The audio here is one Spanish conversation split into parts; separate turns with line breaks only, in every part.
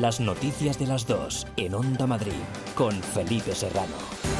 Las noticias de las dos en Onda Madrid con Felipe Serrano.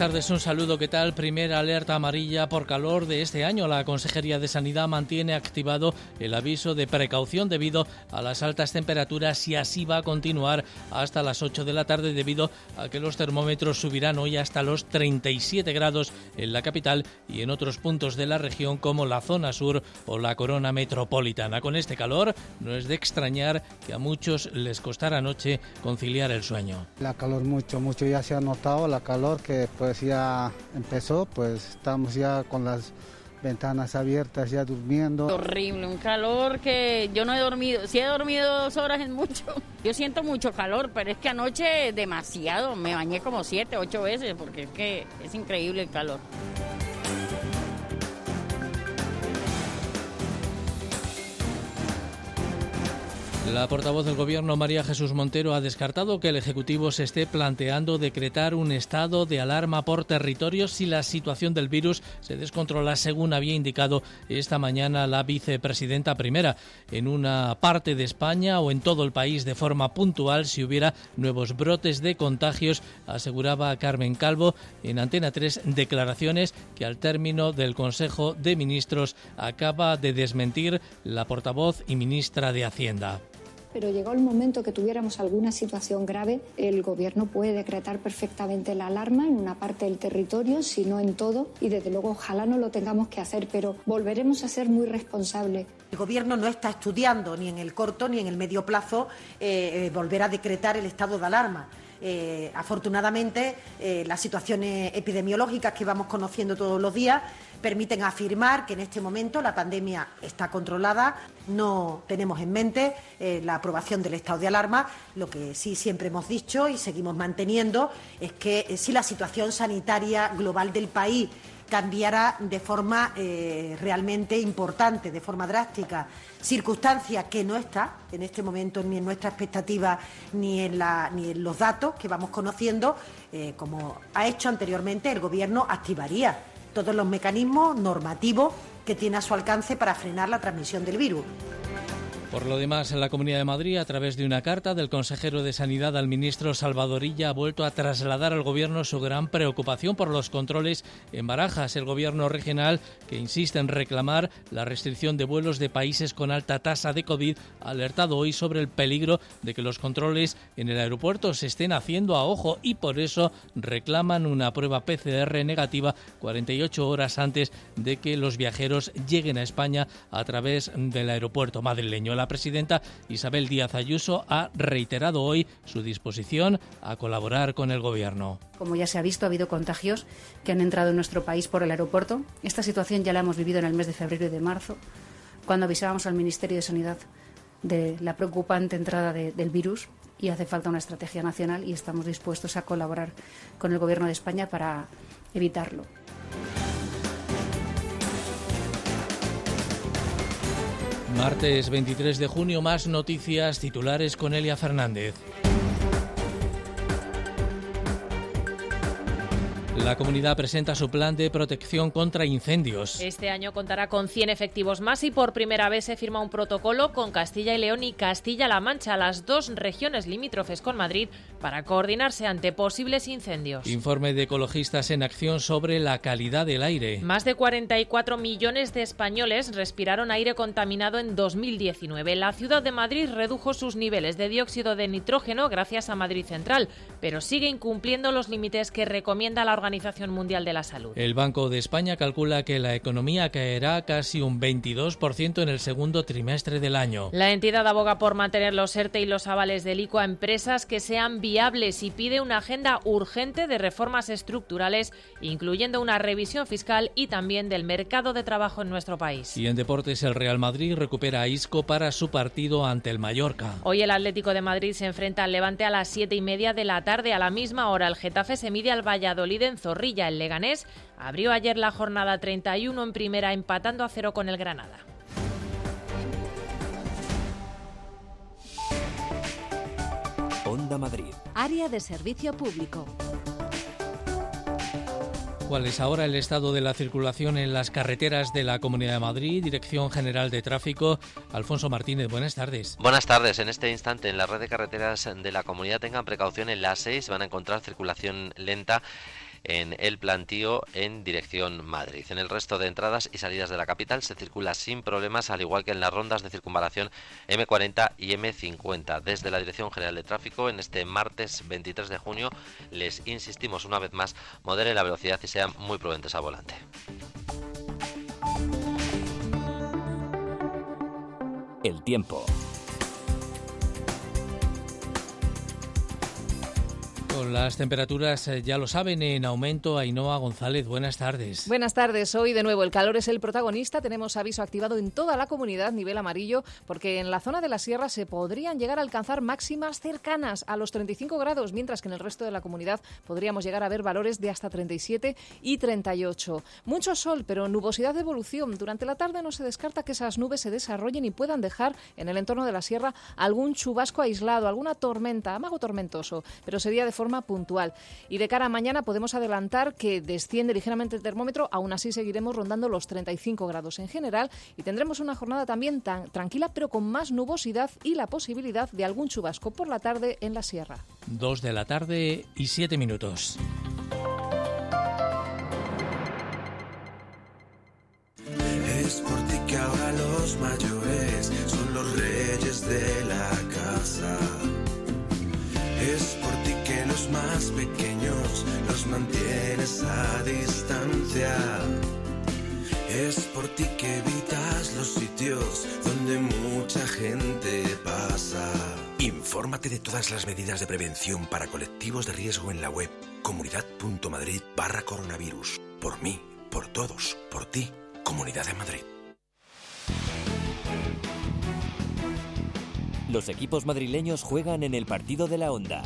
Tardes, un saludo. ¿Qué tal? Primera alerta amarilla por calor de este año. La Consejería de Sanidad mantiene activado el aviso de precaución debido a las altas temperaturas y así va a continuar hasta las 8 de la tarde debido a que los termómetros subirán hoy hasta los 37 grados en la capital y en otros puntos de la región como la zona sur o la corona metropolitana. Con este calor no es de extrañar que a muchos les costara anoche conciliar el sueño.
La calor mucho, mucho ya se ha notado la calor que pues ya empezó, pues estamos ya con las ventanas abiertas, ya durmiendo.
Horrible, un calor que yo no he dormido, si he dormido dos horas es mucho. Yo siento mucho calor, pero es que anoche demasiado, me bañé como siete, ocho veces, porque es que es increíble el calor.
La portavoz del Gobierno, María Jesús Montero, ha descartado que el Ejecutivo se esté planteando decretar un estado de alarma por territorio si la situación del virus se descontrola, según había indicado esta mañana la vicepresidenta primera. En una parte de España o en todo el país de forma puntual, si hubiera nuevos brotes de contagios, aseguraba Carmen Calvo en Antena 3 declaraciones que al término del Consejo de Ministros acaba de desmentir la portavoz y ministra de Hacienda
pero llegó el momento que tuviéramos alguna situación grave, el Gobierno puede decretar perfectamente la alarma en una parte del territorio, si no en todo, y desde luego ojalá no lo tengamos que hacer, pero volveremos a ser muy responsables.
El Gobierno no está estudiando ni en el corto ni en el medio plazo eh, eh, volver a decretar el estado de alarma. Eh, afortunadamente, las situaciones epidemiológicas que vamos conociendo todos los días permiten afirmar que en este momento la pandemia está controlada. No tenemos en mente eh, la aprobación del estado de alarma. Lo que sí siempre hemos dicho y seguimos manteniendo es que si la situación sanitaria global del país cambiará de forma eh, realmente importante, de forma drástica, circunstancia que no está en este momento ni en nuestra expectativa ni en, los datos que vamos conociendo, eh, como ha hecho anteriormente el Gobierno, activaría todos los mecanismos normativos que tiene a su alcance para frenar la transmisión del virus.
Por lo demás, en la Comunidad de Madrid, a través de una carta del consejero de Sanidad al ministro Salvadorilla, ha vuelto a trasladar al Gobierno su gran preocupación por los controles en Barajas. El Gobierno regional, que insiste en reclamar la restricción de vuelos de países con alta tasa de COVID, ha alertado hoy sobre el peligro de que los controles en el aeropuerto se estén haciendo a ojo y por eso reclaman una prueba PCR negativa 48 horas antes de que los viajeros lleguen a España a través del aeropuerto madrileño. La presidenta Isabel Díaz Ayuso ha reiterado hoy su disposición a colaborar con el Gobierno.
Como ya se ha visto, ha habido contagios que han entrado en nuestro país por el aeropuerto. Esta situación ya la hemos vivido en el mes de febrero y de marzo, cuando avisábamos al Ministerio de Sanidad de la preocupante entrada de, del virus y hace falta una estrategia nacional y estamos dispuestos a colaborar con el Gobierno de España para evitarlo.
Martes 23 de junio, más noticias titulares con Elia Fernández. La comunidad presenta su plan de protección contra incendios.
Este año contará con 100 efectivos más y por primera vez se firma un protocolo con Castilla y León y Castilla-La Mancha, las dos regiones limítrofes con Madrid, para coordinarse ante posibles incendios.
Informe de ecologistas en acción sobre la calidad del aire.
Más de 44 millones de españoles respiraron aire contaminado en 2019. La ciudad de Madrid redujo sus niveles de dióxido de nitrógeno gracias a Madrid Central, pero sigue incumpliendo los límites que recomienda la Organización Mundial de la Salud.
El Banco de España calcula que la economía caerá casi un 22% en el segundo trimestre del año.
La entidad aboga por mantener los ERTE y los avales del ICO a empresas que sean viables y pide una agenda urgente de reformas estructurales, incluyendo una revisión fiscal y también del mercado de trabajo en nuestro país.
Y en deportes, el Real Madrid recupera a Isco para su partido ante el Mallorca.
Hoy el Atlético de Madrid se enfrenta al Levante a las siete y media de la tarde. A la misma hora, el Getafe se mide al Valladolid en Zorrilla. El Leganés abrió ayer la jornada 31 en primera, empatando a cero con el Granada.
Onda Madrid.
Área de servicio público.
¿Cuál es ahora el estado de la circulación en las carreteras de la Comunidad de Madrid? Dirección General de Tráfico. Alfonso Martínez, buenas tardes.
Buenas tardes. En este instante, en la red de carreteras de la comunidad, tengan precaución en la 6, van a encontrar circulación lenta en el plantío en dirección Madrid. En el resto de entradas y salidas de la capital se circula sin problemas, al igual que en las rondas de circunvalación M40 y M50. Desde la Dirección General de Tráfico, en este martes 23 de junio, les insistimos una vez más, moderen la velocidad y sean muy prudentes al volante.
El tiempo.
Las temperaturas, eh, ya lo saben, en aumento. Ainhoa González, buenas tardes.
Buenas tardes. Hoy de nuevo el calor es el protagonista. Tenemos aviso activado en toda la comunidad, nivel amarillo, porque en la zona de la sierra se podrían llegar a alcanzar máximas cercanas a los 35 grados, mientras que en el resto de la comunidad podríamos llegar a ver valores de hasta 37 y 38. Mucho sol, pero nubosidad de evolución. Durante la tarde no se descarta que esas nubes se desarrollen y puedan dejar en el entorno de la sierra algún chubasco aislado, alguna tormenta, amago tormentoso, pero sería de forma puntual. Y de cara a mañana podemos adelantar que desciende ligeramente el termómetro, aún así seguiremos rondando los 35 grados en general y tendremos una jornada también tan tranquila pero con más nubosidad y la posibilidad de algún chubasco por la tarde en la sierra.
Dos de la tarde y siete minutos.
Es por ti que ahora los mayores son los reyes de la casa. Es por ti que los más pequeños los mantienes a distancia. Es por ti que evitas los sitios donde mucha gente pasa. Infórmate de todas las medidas de prevención para colectivos de riesgo en la web comunidad.madrid barra coronavirus. Por mí, por todos, por ti, Comunidad de Madrid.
Los equipos madrileños juegan en el partido de la Onda.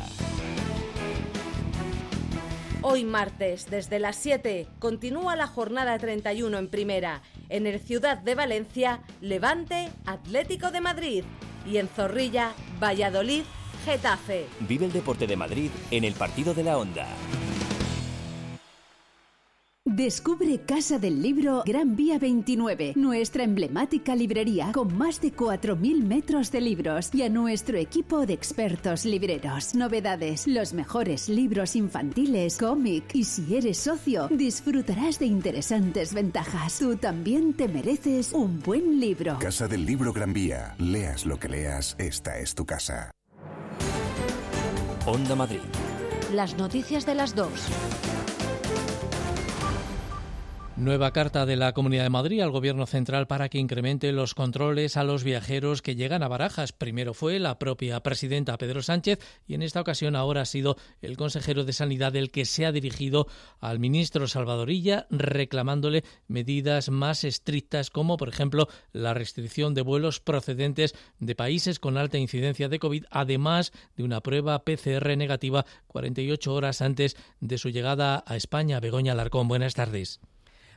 Hoy martes, desde las 7, continúa la jornada 31 en primera. En el Ciudad de Valencia, Levante, Atlético de Madrid. Y en Zorrilla, Valladolid, Getafe.
Vive el deporte de Madrid en el partido de la Onda.
Descubre Casa del Libro Gran Vía 29, nuestra emblemática librería con más de 4.000 metros de libros y a nuestro equipo de expertos libreros. Novedades, los mejores libros infantiles, cómic y si eres socio, disfrutarás de interesantes ventajas. Tú también te mereces un buen libro.
Casa del Libro Gran Vía. Leas lo que leas, esta es tu casa.
Onda Madrid.
Las noticias de las dos.
Nueva carta de la Comunidad de Madrid al Gobierno Central para que incremente los controles a los viajeros que llegan a Barajas. Primero fue la propia presidenta Pedro Sánchez y en esta ocasión ahora ha sido el consejero de Sanidad el que se ha dirigido al ministro Salvadorilla reclamándole medidas más estrictas como, por ejemplo, la restricción de vuelos procedentes de países con alta incidencia de COVID, además de una prueba PCR negativa 48 horas antes de su llegada a España. Begoña Alarcón, buenas tardes.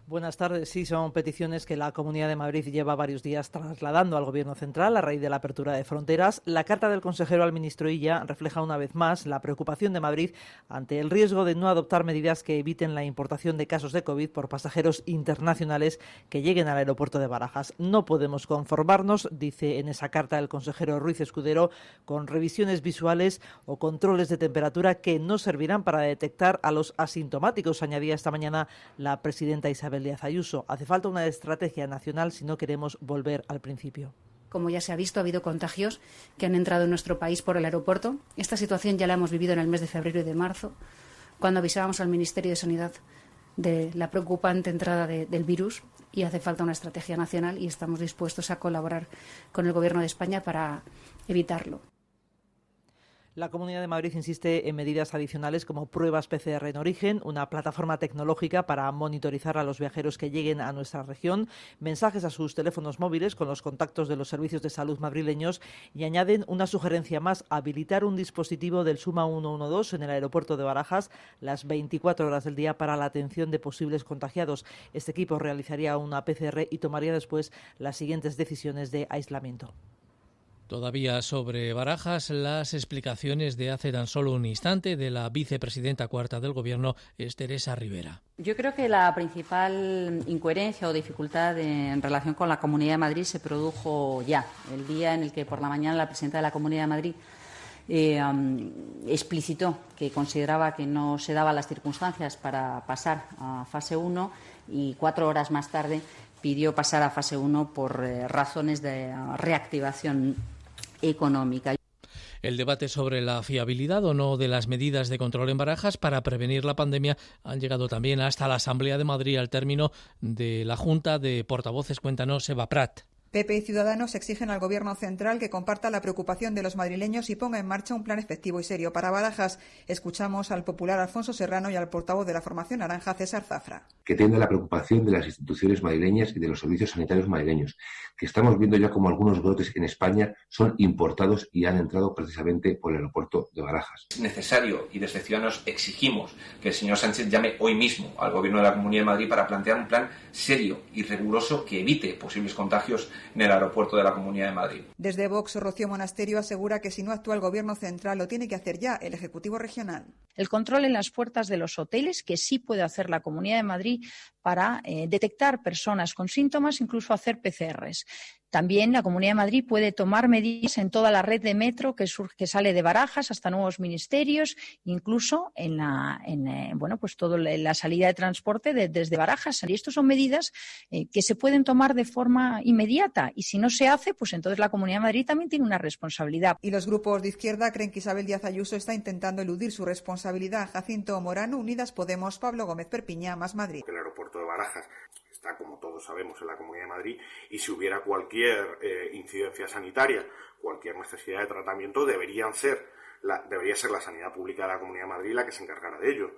Buenas tardes. Sí, son peticiones que la Comunidad de Madrid lleva varios días trasladando al Gobierno central a raíz de la apertura de fronteras. La carta del consejero al ministro Illa refleja una vez más la preocupación de Madrid ante el riesgo de no adoptar medidas que eviten la importación de casos de COVID por pasajeros internacionales que lleguen al aeropuerto de Barajas. No podemos conformarnos, dice en esa carta el consejero Ruiz Escudero, con revisiones visuales o controles de temperatura que no servirán para detectar a los asintomáticos, añadía esta mañana la presidenta Isabel Díaz Ayuso. Hace falta una estrategia nacional si no queremos volver al principio.
Como ya se ha visto, ha habido contagios que han entrado en nuestro país por el aeropuerto. Esta situación ya la hemos vivido en el mes de febrero y de marzo, cuando avisábamos al Ministerio de Sanidad de la preocupante entrada del virus y hace falta una estrategia nacional y estamos dispuestos a colaborar con el Gobierno de España para evitarlo.
La Comunidad de Madrid insiste en medidas adicionales como pruebas PCR en origen, una plataforma tecnológica para monitorizar a los viajeros que lleguen a nuestra región, mensajes a sus teléfonos móviles con los contactos de los servicios de salud madrileños y añaden una sugerencia más, habilitar un dispositivo del Suma 112 en el aeropuerto de Barajas las 24 horas del día para la atención de posibles contagiados. Este equipo realizaría una PCR y tomaría después las siguientes decisiones de aislamiento.
Todavía sobre Barajas, las explicaciones de hace tan solo un instante de la vicepresidenta cuarta del Gobierno, es Teresa Rivera.
Yo creo que la principal incoherencia o dificultad en relación con la Comunidad de Madrid se produjo ya, el día en el que por la mañana la presidenta de la Comunidad de Madrid eh, explicitó que consideraba que no se daban las circunstancias para pasar a fase 1 y cuatro horas más tarde pidió pasar a fase 1 por eh, razones de reactivación económica.
El debate sobre la fiabilidad o no de las medidas de control en barajas para prevenir la pandemia han llegado también hasta la Asamblea de Madrid al término de la Junta de Portavoces. Cuéntanos, Eva Prat.
PP y Ciudadanos exigen al Gobierno central que comparta la preocupación de los madrileños y ponga en marcha un plan efectivo y serio para Barajas. Escuchamos al popular Alfonso Serrano y al portavoz de la formación naranja César Zafra.
Que tiene la preocupación de las instituciones madrileñas y de los servicios sanitarios madrileños, que estamos viendo ya como algunos brotes en España son importados y han entrado precisamente por el aeropuerto de Barajas.
Es necesario y desde Ciudadanos exigimos que el señor Sánchez llame hoy mismo al Gobierno de la Comunidad de Madrid para plantear un plan serio y riguroso que evite posibles contagios en el aeropuerto de la Comunidad de Madrid.
Desde Vox, Rocío Monasterio asegura que si no actúa el Gobierno central, lo tiene que hacer ya el Ejecutivo Regional.
El control en las puertas de los hoteles, que sí puede hacer la Comunidad de Madrid para eh, detectar personas con síntomas, incluso hacer PCRs. También la Comunidad de Madrid puede tomar medidas en toda la red de metro que, que sale de Barajas hasta nuevos ministerios, incluso en la, eh, bueno, pues todo la salida de transporte desde Barajas. Y estas son medidas eh, que se pueden tomar de forma inmediata. Y si no se hace, pues entonces la Comunidad de Madrid también tiene una responsabilidad.
Y los grupos de izquierda creen que Isabel Díaz Ayuso está intentando eludir su responsabilidad. Jacinto Morano, Unidas Podemos, Pablo Gómez Perpiñá, más Madrid.
El aeropuerto de Barajas está, como todos sabemos, en la Comunidad de Madrid y si hubiera cualquier eh, incidencia sanitaria, cualquier necesidad de tratamiento, deberían ser la, debería ser la sanidad pública de la Comunidad de Madrid la que se encargara de ello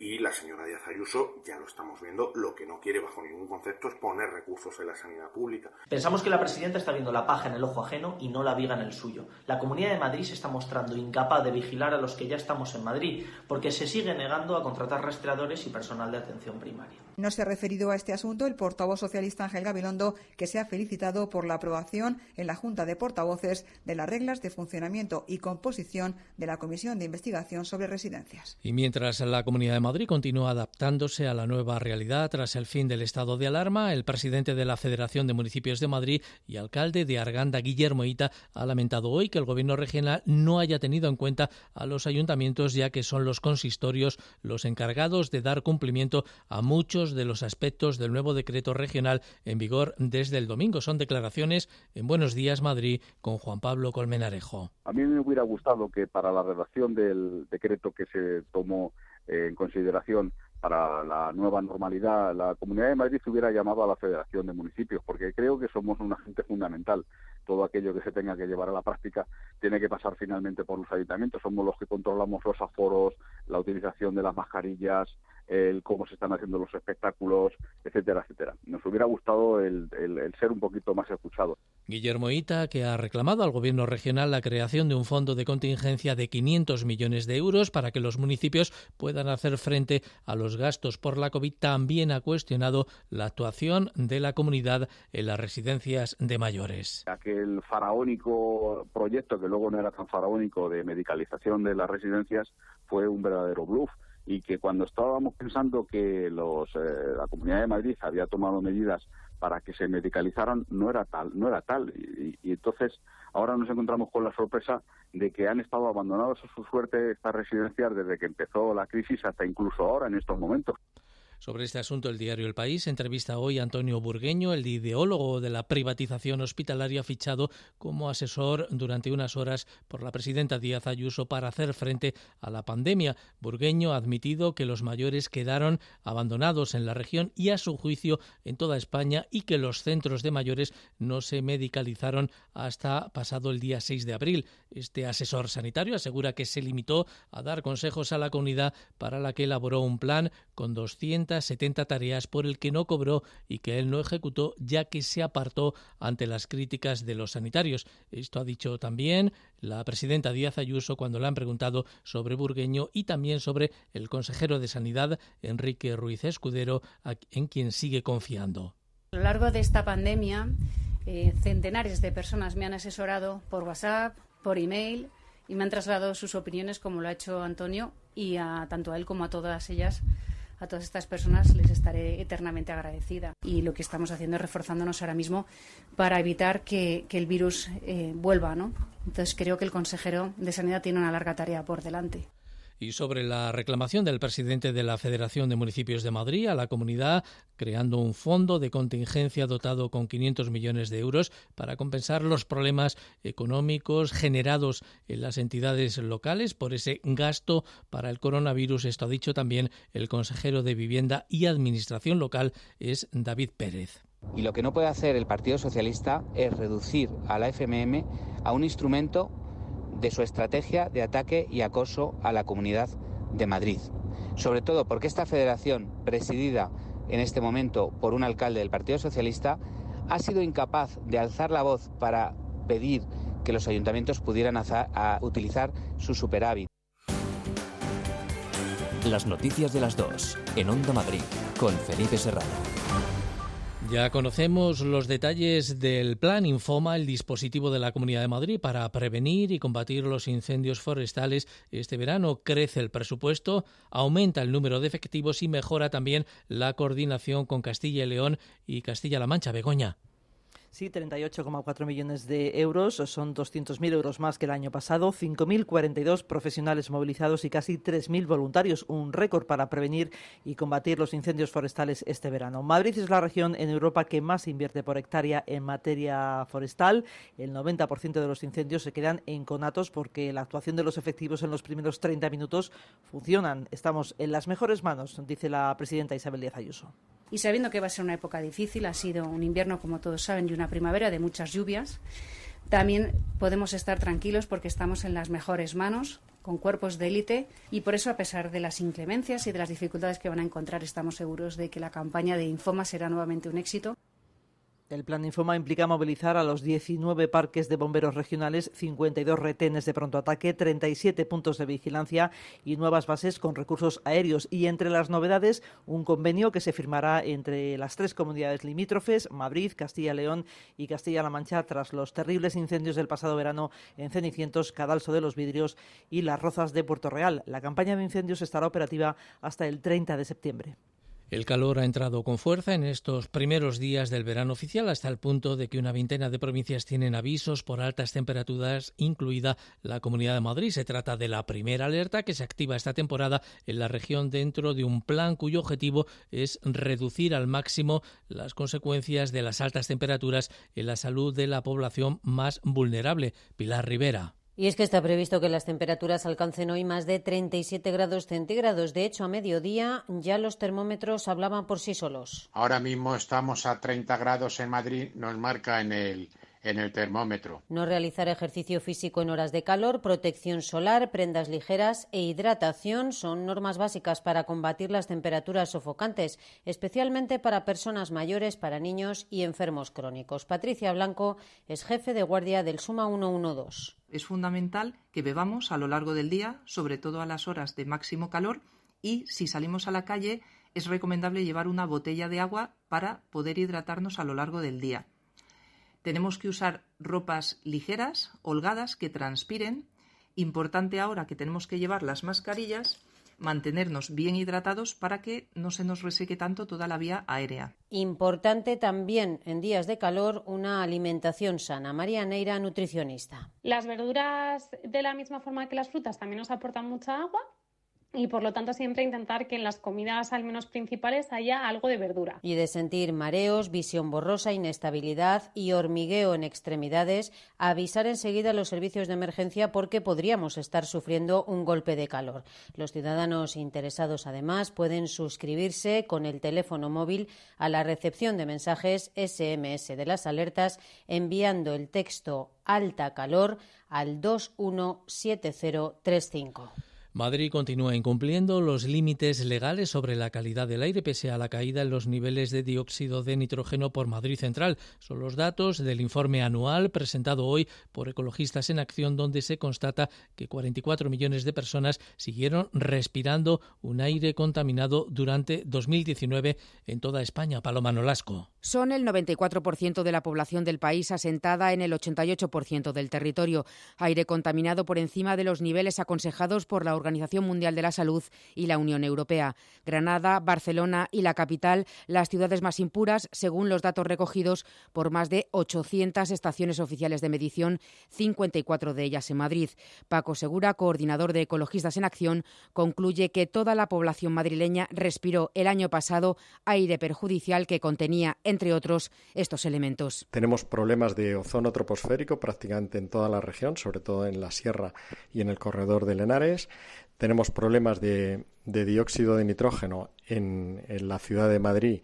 y la señora Díaz Ayuso, ya lo estamos viendo, lo que no quiere bajo ningún concepto es poner recursos en la sanidad pública.
Pensamos que la presidenta está viendo la paja en el ojo ajeno y no la viga en el suyo. La Comunidad de Madrid se está mostrando incapaz de vigilar a los que ya estamos en Madrid, porque se sigue negando a contratar rastreadores y personal de atención primaria.
No se ha referido a este asunto el portavoz socialista Ángel Gabilondo, que se ha felicitado por la aprobación en la Junta de Portavoces de las reglas de funcionamiento y composición de la Comisión de Investigación sobre Residencias.
Y mientras la Comunidad de Madrid continúa adaptándose a la nueva realidad tras el fin del estado de alarma, el presidente de la Federación de Municipios de Madrid y alcalde de Arganda, Guillermo Ita, ha lamentado hoy que el gobierno regional no haya tenido en cuenta a los ayuntamientos, ya que son los consistorios los encargados de dar cumplimiento a muchos de los aspectos del nuevo decreto regional en vigor desde el domingo. Son declaraciones en Buenos Días Madrid con Juan Pablo Colmenarejo.
A mí me hubiera gustado que para la redacción del decreto que se tomó en consideración para la nueva normalidad, la Comunidad de Madrid se hubiera llamado a la Federación de Municipios, porque creo que somos un agente fundamental. Todo aquello que se tenga que llevar a la práctica tiene que pasar finalmente por los ayuntamientos. Somos los que controlamos los aforos, la utilización de las mascarillas, el cómo se están haciendo los espectáculos, etcétera, etcétera. Nos hubiera gustado el, el, ser un poquito más escuchado.
Guillermo Ita, que ha reclamado al Gobierno regional la creación de un fondo de contingencia de 500 millones de euros para que los municipios puedan hacer frente a los gastos por la COVID, también ha cuestionado la actuación de la comunidad en las residencias de mayores.
Aquel faraónico proyecto, que luego no era tan faraónico, de medicalización de las residencias, fue un verdadero bluff y que cuando estábamos pensando que los, eh, la Comunidad de Madrid había tomado medidas para que se medicalizaran no era tal, no era tal y, y, entonces ahora nos encontramos con la sorpresa de que han estado abandonados a su suerte estas residencias desde que empezó la crisis hasta incluso ahora en estos momentos.
Sobre este asunto, el diario El País entrevista hoy a Antonio Burgueño, el ideólogo de la privatización hospitalaria, fichado como asesor durante unas horas por la presidenta Díaz Ayuso para hacer frente a la pandemia. Burgueño ha admitido que los mayores quedaron abandonados en la región y a su juicio en toda España y que los centros de mayores no se medicalizaron hasta pasado el día 6 de abril. Este asesor sanitario asegura que se limitó a dar consejos a la comunidad para la que elaboró un plan con 270 tareas por el que no cobró y que él no ejecutó ya que se apartó ante las críticas de los sanitarios. Esto ha dicho también la presidenta Díaz Ayuso cuando le han preguntado sobre Burgueño y también sobre el consejero de Sanidad Enrique Ruiz Escudero, en quien sigue confiando.
A lo largo de esta pandemia Eh, centenares de personas me han asesorado por WhatsApp, por email y me han trasladado sus opiniones como lo ha hecho Antonio y a tanto a él como a todas ellas a todas estas personas les estaré eternamente agradecida. Y lo que estamos haciendo es reforzándonos ahora mismo para evitar que, el virus eh, vuelva, ¿no? Entonces creo que el consejero de Sanidad tiene una larga tarea por delante
y sobre la reclamación del presidente de la Federación de Municipios de Madrid a la comunidad, creando un fondo de contingencia dotado con 500 millones de euros para compensar los problemas económicos generados en las entidades locales por ese gasto para el coronavirus. Esto ha dicho también el consejero de Vivienda y Administración Local, es David Pérez.
Y lo que no puede hacer el Partido Socialista es reducir a la FMM a un instrumento de su estrategia de ataque y acoso a la Comunidad de Madrid. Sobre todo porque esta federación, presidida en este momento por un alcalde del Partido Socialista, ha sido incapaz de alzar la voz para pedir que los ayuntamientos pudieran utilizar su superávit.
Las noticias de las dos, en Onda Madrid, con Felipe Serrano.
Ya conocemos los detalles del plan Infoma, el dispositivo de la Comunidad de Madrid para prevenir y combatir los incendios forestales. Este verano crece el presupuesto, aumenta el número de efectivos y mejora también la coordinación con Castilla y León y Castilla-La Mancha. Begoña.
Sí, 38,4 millones de euros, son 200.000 euros más que el año pasado, 5.042 profesionales movilizados y casi 3.000 voluntarios, un récord para prevenir y combatir los incendios forestales este verano. Madrid es la región en Europa que más invierte por hectárea en materia forestal. El 90% de los incendios se quedan en conatos porque la actuación de los efectivos en los primeros 30 minutos funcionan. Estamos en las mejores manos, dice la presidenta Isabel Díaz Ayuso
y sabiendo que va a ser una época difícil, ha sido un invierno, como todos saben, y una primavera de muchas lluvias, también podemos estar tranquilos porque estamos en las mejores manos, con cuerpos de élite, y por eso, a pesar de las inclemencias y de las dificultades que van a encontrar, estamos seguros de que la campaña de Infoma será nuevamente un éxito.
El plan Infoma implica movilizar a los 19 parques de bomberos regionales, 52 retenes de pronto ataque, 37 puntos de vigilancia y nuevas bases con recursos aéreos. Y entre las novedades, un convenio que se firmará entre las tres comunidades limítrofes, Madrid, Castilla-León y Castilla-La Mancha, tras los terribles incendios del pasado verano en Cenicientos, Cadalso de los Vidrios y Las Rozas de Puerto Real. La campaña de incendios estará operativa hasta el 30 de septiembre.
El calor ha entrado con fuerza en estos primeros días del verano oficial hasta el punto de que una veintena de provincias tienen avisos por altas temperaturas, incluida la Comunidad de Madrid. Se trata de la primera alerta que se activa esta temporada en la región dentro de un plan cuyo objetivo es reducir al máximo las consecuencias de las altas temperaturas en la salud de la población más vulnerable. Pilar Rivera.
Y es que está previsto que las temperaturas alcancen hoy más de 37 grados centígrados. De hecho, a mediodía ya los termómetros hablaban por sí solos.
Ahora mismo estamos a 30 grados en Madrid, nos marca en el en el termómetro.
No realizar ejercicio físico en horas de calor, protección solar, prendas ligeras e hidratación son normas básicas para combatir las temperaturas sofocantes, especialmente para personas mayores, para niños y enfermos crónicos. Patricia Blanco es jefe de guardia del Suma 112.
Es fundamental que bebamos a lo largo del día, sobre todo a las horas de máximo calor, y si salimos a la calle es recomendable llevar una botella de agua para poder hidratarnos a lo largo del día. Tenemos que usar ropas ligeras, holgadas, que transpiren. Importante ahora que tenemos que llevar las mascarillas, mantenernos bien hidratados para que no se nos reseque tanto toda la vía aérea.
Importante también en días de calor una alimentación sana. María Neira, nutricionista.
Las verduras, de la misma forma que las frutas, también nos aportan mucha agua y por lo tanto siempre intentar que en las comidas al menos principales haya algo de verdura.
Y de sentir mareos, visión borrosa, inestabilidad y hormigueo en extremidades, avisar enseguida a los servicios de emergencia porque podríamos estar sufriendo un golpe de calor. Los ciudadanos interesados además pueden suscribirse con el teléfono móvil a la recepción de mensajes SMS de las alertas enviando el texto alta calor al 217035.
Madrid continúa incumpliendo los límites legales sobre la calidad del aire pese a la caída en los niveles de dióxido de nitrógeno por Madrid Central. Son los datos del informe anual presentado hoy por Ecologistas en Acción donde se constata que 44 millones de personas siguieron respirando un aire contaminado durante 2019 en toda España. Paloma Nolasco.
Son el 94% de la población del país asentada en el 88% del territorio. Aire contaminado por encima de los niveles aconsejados por la Organización Mundial de la Salud y la Unión Europea. Granada, Barcelona y la capital, las ciudades más impuras, según los datos recogidos por más de 800 estaciones oficiales de medición, 54 de ellas en Madrid. Paco Segura, coordinador de Ecologistas en Acción, concluye que toda la población madrileña respiró el año pasado aire perjudicial que contenía, entre otros, estos elementos.
Tenemos problemas de ozono troposférico prácticamente en toda la región, sobre todo en la sierra y en el corredor de Lenares. Tenemos problemas de, dióxido de nitrógeno en, en la ciudad de Madrid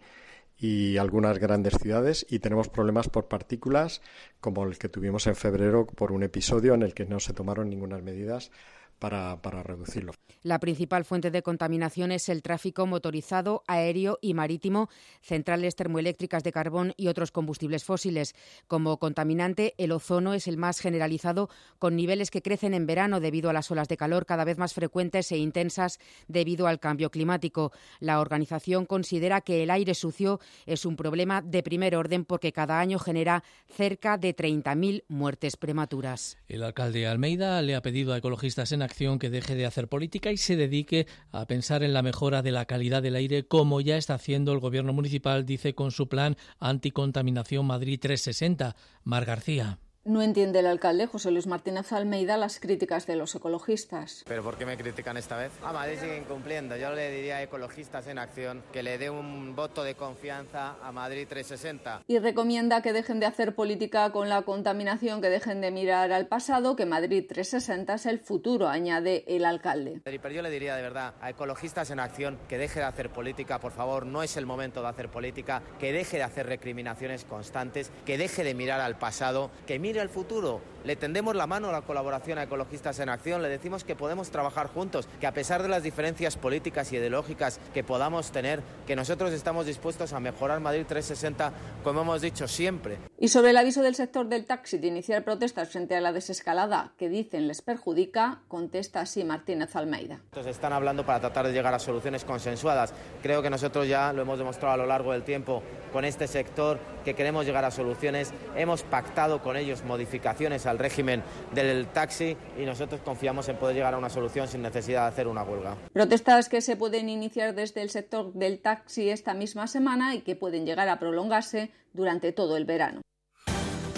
y algunas grandes ciudades y tenemos problemas por partículas como el que tuvimos en febrero por un episodio en el que no se tomaron ninguna medidas para, para, reducirlo.
La principal fuente de contaminación es el tráfico motorizado, aéreo y marítimo, centrales termoeléctricas de carbón y otros combustibles fósiles. Como contaminante, el ozono es el más generalizado, con niveles que crecen en verano debido a las olas de calor cada vez más frecuentes e intensas debido al cambio climático. La organización considera que el aire sucio es un problema de primer orden porque cada año genera cerca de 30.000 muertes prematuras.
El alcalde Almeida le ha pedido a ecologistas en acción que deje de hacer política y se dedique a pensar en la mejora de la calidad del aire, como ya está haciendo el gobierno municipal, dice con su plan Anticontaminación Madrid 360. Mar García.
No entiende el alcalde José Luis Martínez Almeida las críticas de los ecologistas.
¿Pero por qué me critican esta vez? A Madrid siguen cumpliendo. Yo le diría a ecologistas en acción que le dé un voto de confianza a Madrid 360.
Y recomienda que dejen de hacer política con la contaminación, que dejen de mirar al pasado, que Madrid 360 es el futuro, añade el alcalde.
Pero yo le diría de verdad a ecologistas en acción que deje de hacer política, por favor, no es el momento de hacer política, que deje de hacer recriminaciones constantes, que deje de mirar al pasado, que mire al futuro. Le tendemos la mano a la colaboración a Ecologistas en Acción, le decimos que podemos trabajar juntos, que a pesar de las diferencias políticas y ideológicas que podamos tener, que nosotros estamos dispuestos a mejorar Madrid 360, como hemos dicho siempre.
Y sobre el aviso del sector del taxi de iniciar protestas frente a la desescalada que dicen les perjudica, contesta así Martínez Almeida.
Entonces están hablando para tratar de llegar a soluciones consensuadas. Creo que nosotros ya lo hemos demostrado a lo largo del tiempo con este sector que queremos llegar a soluciones. Hemos pactado con ellos modificaciones al régimen del taxi y nosotros confiamos en poder llegar a una solución sin necesidad de hacer una huelga.
Protestas que se pueden iniciar desde el sector del taxi esta misma semana y que pueden llegar a prolongarse durante todo el verano.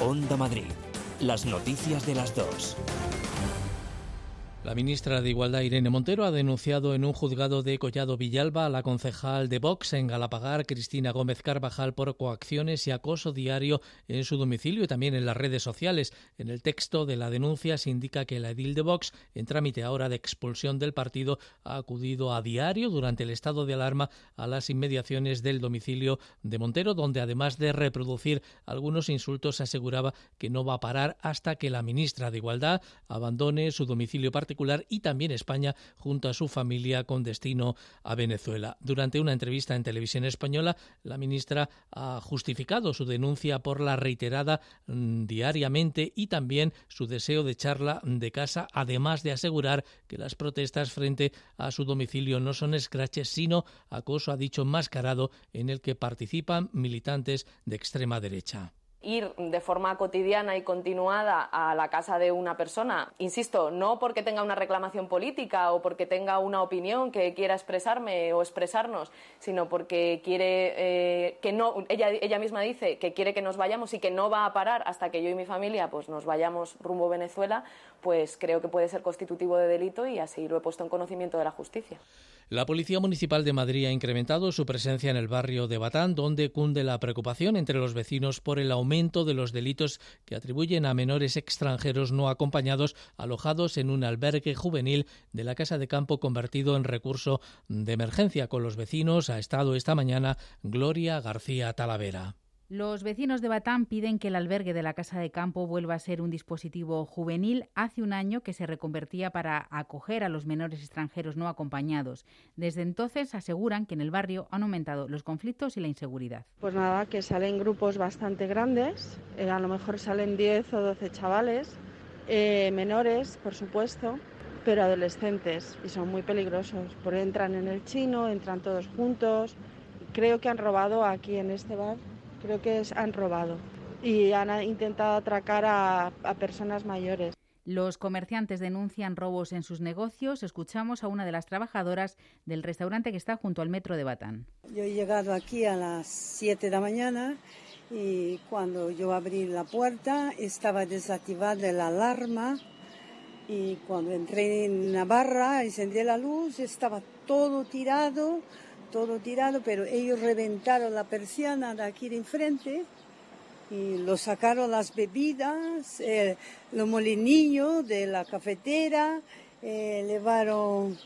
Onda Madrid. Las noticias de las dos.
La ministra de Igualdad, Irene Montero, ha denunciado en un juzgado de Collado Villalba a la concejal de Vox en Galapagar, Cristina Gómez Carvajal, por coacciones y acoso diario en su domicilio y también en las redes sociales. En el texto de la denuncia se indica que la edil de Vox, en trámite ahora de expulsión del partido, ha acudido a diario durante el estado de alarma a las inmediaciones del domicilio de Montero, donde además de reproducir algunos insultos, aseguraba que no va a parar hasta que la ministra de Igualdad abandone su domicilio particular y también España junto a su familia con destino a Venezuela. Durante una entrevista en televisión española, la ministra ha justificado su denuncia por la reiterada mm, diariamente y también su deseo de charla de casa, además de asegurar que las protestas frente a su domicilio no son escraches, sino acoso, ha dicho, mascarado en el que participan militantes de extrema derecha
ir de forma cotidiana y continuada a la casa de una persona, insisto, no porque tenga una reclamación política o porque tenga una opinión que quiera expresarme o expresarnos, sino porque quiere eh, que no, ella, ella misma dice que quiere que nos vayamos y que no va a parar hasta que yo y mi familia pues nos vayamos rumbo a Venezuela, pues creo que puede ser constitutivo de delito y así lo he puesto en conocimiento de la justicia.
La Policía Municipal de Madrid ha incrementado su presencia en el barrio de Batán, donde cunde la preocupación entre los vecinos por el aumento de los delitos que atribuyen a menores extranjeros no acompañados alojados en un albergue juvenil de la Casa de Campo convertido en recurso de emergencia. Con los vecinos ha estado esta mañana Gloria García Talavera.
Los vecinos de Batán piden que el albergue de la Casa de Campo vuelva a ser un dispositivo juvenil. Hace un año que se reconvertía para acoger a los menores extranjeros no acompañados. Desde entonces aseguran que en el barrio han aumentado los conflictos y la inseguridad.
Pues nada, que salen grupos bastante grandes, eh, a lo mejor salen 10 o 12 chavales, eh, menores, por supuesto, pero adolescentes y son muy peligrosos, porque entran en el chino, entran todos juntos. Creo que han robado aquí en este bar creo que han robado y han intentado atracar a, personas mayores.
Los comerciantes denuncian robos en sus negocios. Escuchamos a una de las trabajadoras del restaurante que está junto al metro de Batán.
Yo he llegado aquí a las 7 de la mañana y cuando yo abrí la puerta estaba desactivada la alarma y cuando entré en la barra, encendí la luz, estaba todo tirado todo tirado, pero ellos reventaron la persiana de aquí de enfrente y lo sacaron las bebidas, eh, los molinillos de la cafetera, eh, llevaron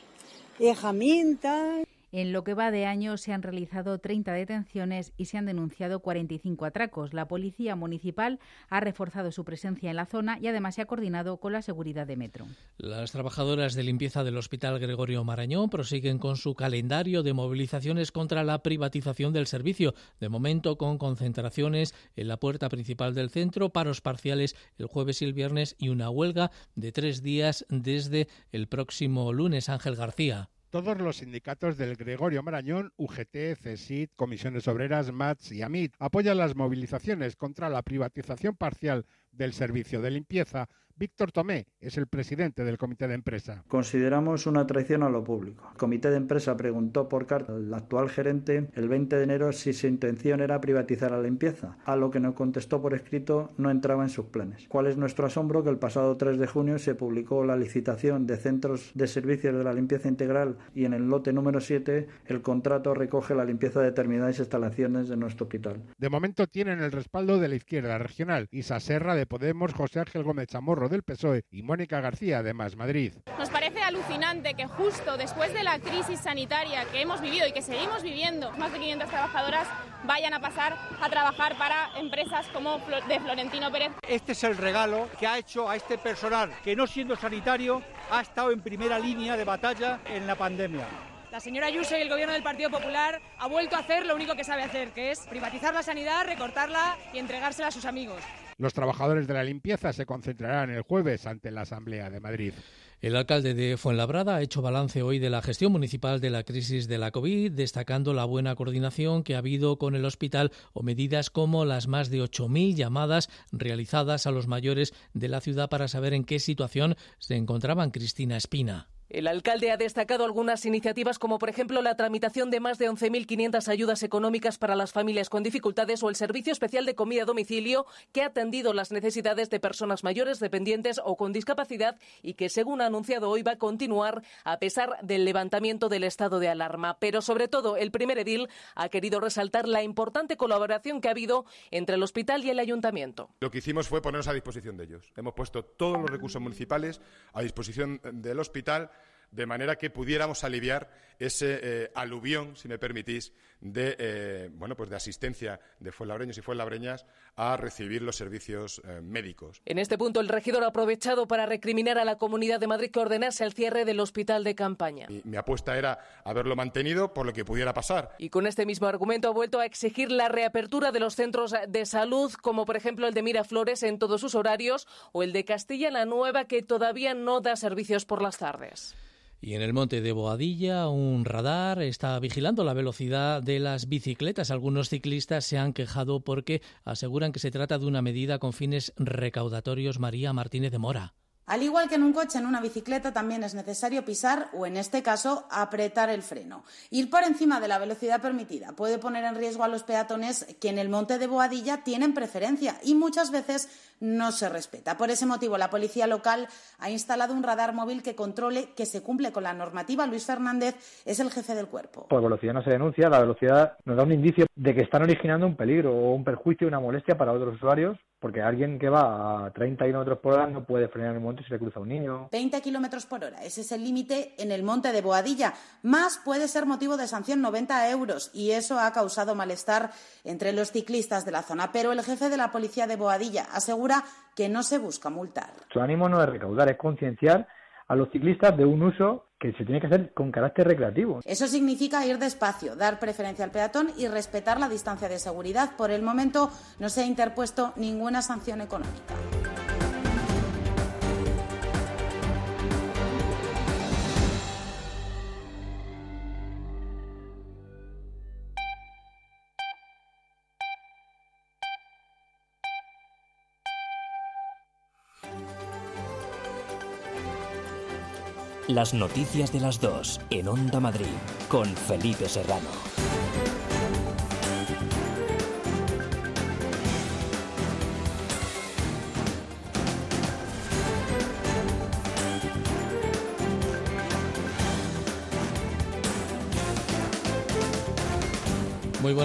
herramientas.
En lo que va de año se han realizado 30 detenciones y se han denunciado 45 atracos. La Policía Municipal ha reforzado su presencia en la zona y además se ha coordinado con la seguridad de Metro.
Las trabajadoras de limpieza del Hospital Gregorio Marañón prosiguen con su calendario de movilizaciones contra la privatización del servicio, de momento con concentraciones en la puerta principal del centro, paros parciales el jueves y el viernes y una huelga de tres días desde el próximo lunes. Ángel García.
Todos los sindicatos del Gregorio Marañón, UGT, CESIT, Comisiones Obreras, MATS y AMIT apoyan las movilizaciones contra la privatización parcial del servicio de limpieza Víctor Tomé es el presidente del comité de empresa.
Consideramos una traición a lo público. El comité de empresa preguntó por carta al actual gerente el 20 de enero si su intención era privatizar la limpieza, a lo que nos contestó por escrito no entraba en sus planes. ¿Cuál es nuestro asombro que el pasado 3 de junio se publicó la licitación de centros de servicios de la limpieza integral y en el lote número 7 el contrato recoge la limpieza de determinadas instalaciones de nuestro hospital?
De momento tienen el respaldo de la izquierda regional, Isa Serra de Podemos, José Ángel Gómez Chamorro del PSOE y Mónica García de Más Madrid.
Nos parece alucinante que justo después de la crisis sanitaria que hemos vivido y que seguimos viviendo, más de 500 trabajadoras vayan a pasar a trabajar para empresas como de Florentino Pérez.
Este es el regalo que ha hecho a este personal que no siendo sanitario ha estado en primera línea de batalla en la pandemia.
La señora Ayuso y el gobierno del Partido Popular ha vuelto a hacer lo único que sabe hacer, que es privatizar la sanidad, recortarla y entregársela a sus amigos.
Los trabajadores de la limpieza se concentrarán el jueves ante la Asamblea de Madrid.
El alcalde de Fuenlabrada ha hecho balance hoy de la gestión municipal de la crisis de la COVID, destacando la buena coordinación que ha habido con el hospital o medidas como las más de 8.000 llamadas realizadas a los mayores de la ciudad para saber en qué situación se encontraban Cristina Espina.
El alcalde ha destacado algunas iniciativas como por ejemplo la tramitación de más de 11.500 ayudas económicas para las familias con dificultades o el servicio especial de comida a domicilio que ha atendido las necesidades de personas mayores, dependientes o con discapacidad y que según ha anunciado hoy va a continuar a pesar del levantamiento del estado de alarma. Pero sobre todo el primer edil ha querido resaltar la importante colaboración que ha habido entre el hospital y el ayuntamiento.
Lo que hicimos fue ponernos a disposición de ellos. Hemos puesto todos los recursos municipales a disposición del hospital de manera que pudiéramos aliviar ese eh, aluvión, si me permitís, de, eh, bueno, pues de asistencia de fuenlabreños y fuenlabreñas a recibir los servicios eh, médicos.
En este punto, el regidor ha aprovechado para recriminar a la Comunidad de Madrid que ordenase el cierre del hospital de campaña.
mi apuesta era haberlo mantenido por lo que pudiera pasar.
Y con este mismo argumento ha vuelto a exigir la reapertura de los centros de salud, como por ejemplo el de Miraflores en todos sus horarios o el de Castilla la Nueva, que todavía no da servicios por las tardes.
Y en el monte de Boadilla, un radar está vigilando la velocidad de las bicicletas. Algunos ciclistas se han quejado porque aseguran que se trata de una medida con fines recaudatorios. María Martínez de Mora.
Al igual que en un coche, en una bicicleta también es necesario pisar o, en este caso, apretar el freno. Ir por encima de la velocidad permitida puede poner en riesgo a los peatones que en el monte de Boadilla tienen preferencia y muchas veces no se respeta. Por ese motivo, la policía local ha instalado un radar móvil que controle que se cumple con la normativa. Luis Fernández es el jefe del cuerpo.
Por velocidad no se denuncia, la velocidad nos da un indicio de que están originando un peligro o un perjuicio, una molestia para otros usuarios
porque alguien que va a 30 kilómetros por hora no puede frenar en el monte si le cruza un niño.
20 kilómetros por hora, ese es el límite en el monte de Boadilla. Más puede ser motivo de sanción 90 euros y eso ha causado malestar entre los ciclistas de la zona. Pero el jefe de la policía de Boadilla asegura que no se busca multar.
Su ánimo no es recaudar, es concienciar a los ciclistas de un uso que se tiene que hacer con carácter recreativo.
Eso significa ir despacio, dar preferencia al peatón y respetar la distancia de seguridad. Por el momento no se ha interpuesto ninguna sanción económica.
Las noticias de las dos en Onda Madrid con Felipe Serrano.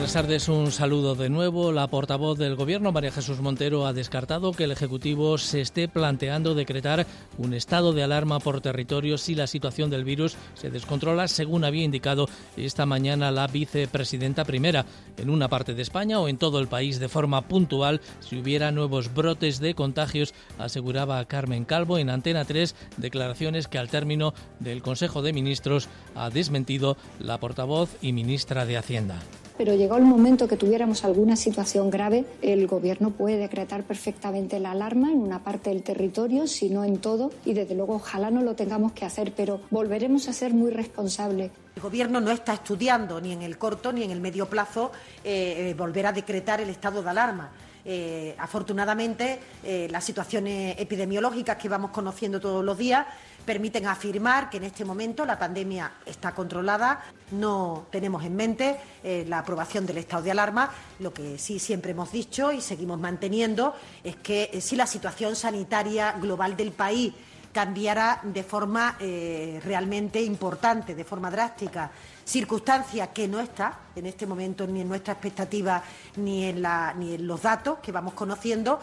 Buenas tardes, un saludo de nuevo. La portavoz del Gobierno, María Jesús Montero, ha descartado que el Ejecutivo se esté planteando decretar un estado de alarma por territorio si la situación del virus se descontrola, según había indicado esta mañana la vicepresidenta primera, en una parte de España o en todo el país de forma puntual si hubiera nuevos brotes de contagios, aseguraba Carmen Calvo en Antena 3, declaraciones que al término del Consejo de Ministros ha desmentido la portavoz y ministra de Hacienda
pero llegó el momento que tuviéramos alguna situación grave, el Gobierno puede decretar perfectamente la alarma en una parte del territorio, si no en todo, y desde luego ojalá no lo tengamos que hacer, pero volveremos a ser muy responsables.
El Gobierno no está estudiando ni en el corto ni en el medio plazo eh, volver a decretar el estado de alarma. Eh, afortunadamente, eh, las situaciones epidemiológicas que vamos conociendo todos los días permiten afirmar que en este momento la pandemia está controlada. No tenemos en mente eh, la aprobación del estado de alarma. Lo que sí siempre hemos dicho y seguimos manteniendo es que eh, si la situación sanitaria global del país cambiara de forma eh, realmente importante, de forma drástica, circunstancia que no está en este momento ni en nuestra expectativa ni en, ni en los datos que vamos conociendo,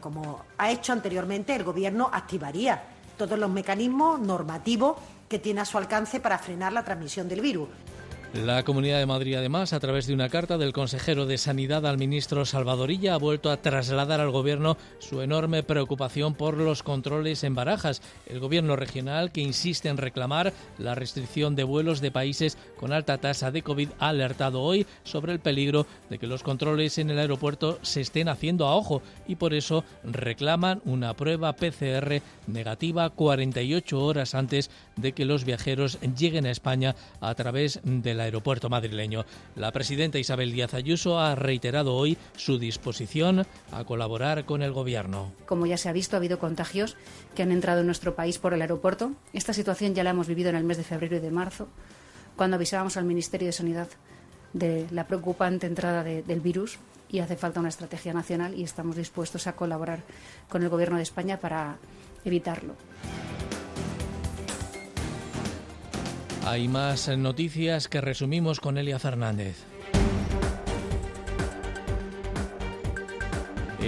como ha hecho anteriormente, el Gobierno activaría todos los mecanismos normativos que tiene a su alcance para frenar la transmisión del virus.
La Comunidad de Madrid, además, a través de una carta del consejero de Sanidad al ministro Salvadorilla, ha vuelto a trasladar al Gobierno su enorme preocupación por los controles en barajas. El Gobierno regional, que insiste en reclamar la restricción de vuelos de países con alta tasa de COVID, ha alertado hoy sobre el peligro de que los controles en el aeropuerto se estén haciendo a ojo y por eso reclaman una prueba PCR negativa 48 horas antes de que los viajeros lleguen a España a través de aeropuerto madrileño. La presidenta Isabel Díaz Ayuso ha reiterado hoy su disposición a colaborar con el Gobierno.
Como ya se ha visto, ha habido contagios que han entrado en nuestro país por el aeropuerto. Esta situación ya la hemos vivido en el mes de febrero y de marzo, cuando avisábamos al Ministerio de Sanidad de la preocupante entrada del virus y hace falta una estrategia nacional y estamos dispuestos a colaborar con el Gobierno de España para evitarlo.
Hay más noticias que resumimos con Elia Fernández.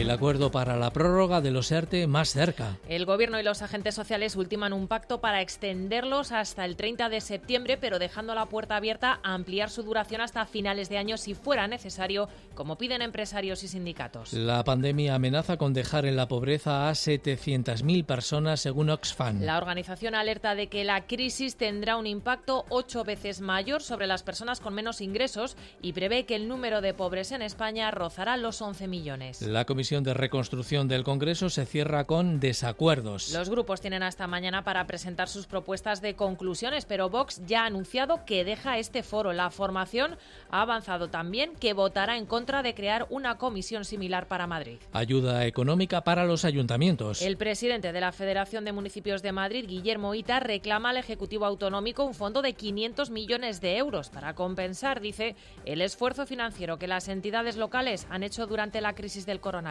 El acuerdo para la prórroga de los ERTE más cerca.
El Gobierno y los agentes sociales ultiman un pacto para extenderlos hasta el 30 de septiembre, pero dejando la puerta abierta a ampliar su duración hasta finales de año si fuera necesario, como piden empresarios y sindicatos.
La pandemia amenaza con dejar en la pobreza a 700.000 personas, según Oxfam.
La organización alerta de que la crisis tendrá un impacto ocho veces mayor sobre las personas con menos ingresos y prevé que el número de pobres en España rozará los 11 millones.
La Comisión de Reconstrucción del Congreso se cierra con desacuerdos.
Los grupos tienen hasta mañana para presentar sus propuestas de conclusiones, pero Vox ya ha anunciado que deja este foro. La formación ha avanzado también que votará en contra de crear una comisión similar para Madrid.
Ayuda económica para los ayuntamientos.
El presidente de la Federación de Municipios de Madrid, Guillermo Ita, reclama al Ejecutivo Autonómico un fondo de 500 millones de euros para compensar, dice, el esfuerzo financiero que las entidades locales han hecho durante la crisis del coronavirus.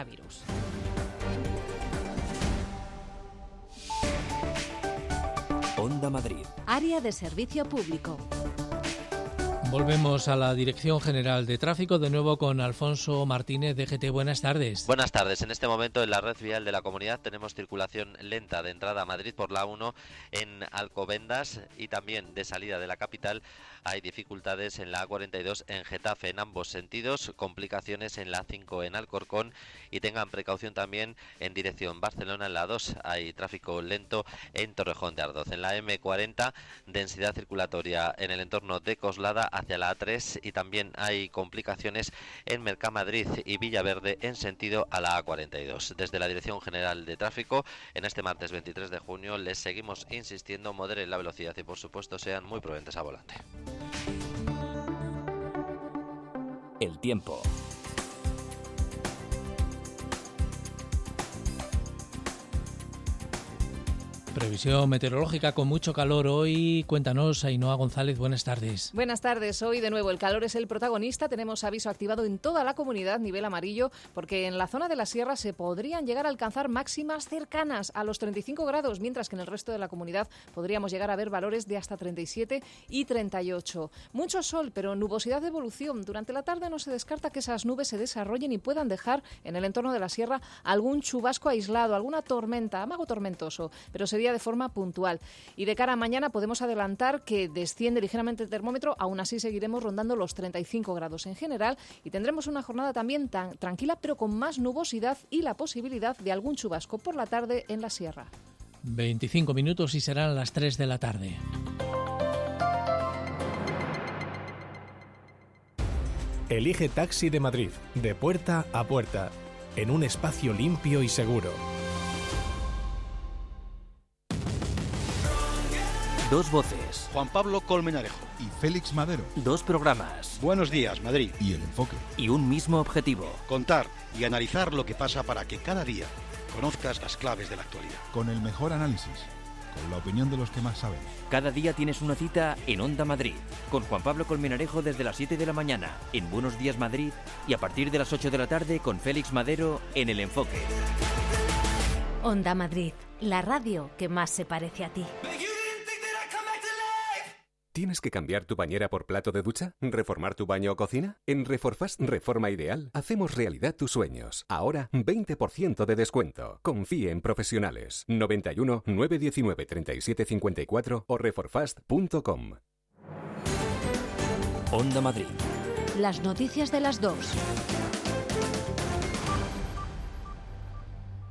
Onda Madrid.
Área de servicio público.
Volvemos a la Dirección General de Tráfico, de nuevo con Alfonso Martínez de GT. Buenas tardes.
Buenas tardes. En este momento en la red vial de la comunidad tenemos circulación lenta de entrada a Madrid por la 1 en Alcobendas y también de salida de la capital hay dificultades en la A42 en Getafe en ambos sentidos, complicaciones en la 5 en Alcorcón y tengan precaución también en dirección Barcelona en la 2. Hay tráfico lento en Torrejón de Ardoz. En la M40, densidad circulatoria en el entorno de Coslada hacia la A3 y también hay complicaciones en Mercamadrid y Villaverde en sentido a la A42. Desde la Dirección General de Tráfico, en este martes 23 de junio les seguimos insistiendo, moderen la velocidad y por supuesto sean muy prudentes a volante.
El tiempo.
Previsión meteorológica con mucho calor hoy. Cuéntanos, Ainhoa González, buenas tardes.
Buenas tardes. Hoy de nuevo el calor es el protagonista. Tenemos aviso activado en toda la comunidad, nivel amarillo, porque en la zona de la sierra se podrían llegar a alcanzar máximas cercanas a los 35 grados, mientras que en el resto de la comunidad podríamos llegar a ver valores de hasta 37 y 38. Mucho sol, pero nubosidad de evolución. Durante la tarde no se descarta que esas nubes se desarrollen y puedan dejar en el entorno de la sierra algún chubasco aislado, alguna tormenta, amago tormentoso, pero se de forma puntual. Y de cara a mañana podemos adelantar que desciende ligeramente el termómetro, aún así seguiremos rondando los 35 grados en general y tendremos una jornada también tan tranquila, pero con más nubosidad y la posibilidad de algún chubasco por la tarde en la sierra.
25 minutos y serán las 3 de la tarde.
Elige Taxi de Madrid, de puerta a puerta, en un espacio limpio y seguro
Dos voces.
Juan Pablo Colmenarejo.
Y Félix Madero.
Dos programas.
Buenos días, Madrid.
Y el enfoque.
Y un mismo objetivo.
Contar y analizar lo que pasa para que cada día conozcas las claves de la actualidad.
Con el mejor análisis. Con la opinión de los que más saben.
Cada día tienes una cita en Onda Madrid. Con Juan Pablo Colmenarejo desde las 7 de la mañana en Buenos Días Madrid. Y a partir de las 8 de la tarde con Félix Madero en El Enfoque.
Onda Madrid. La radio que más se parece a ti.
¿Tienes que cambiar tu bañera por plato de ducha? ¿Reformar tu baño o cocina? En Reforfast Reforma Ideal hacemos realidad tus sueños. Ahora 20% de descuento. Confíe en profesionales. 91 919 3754 o reforfast.com.
Onda Madrid.
Las noticias de las dos.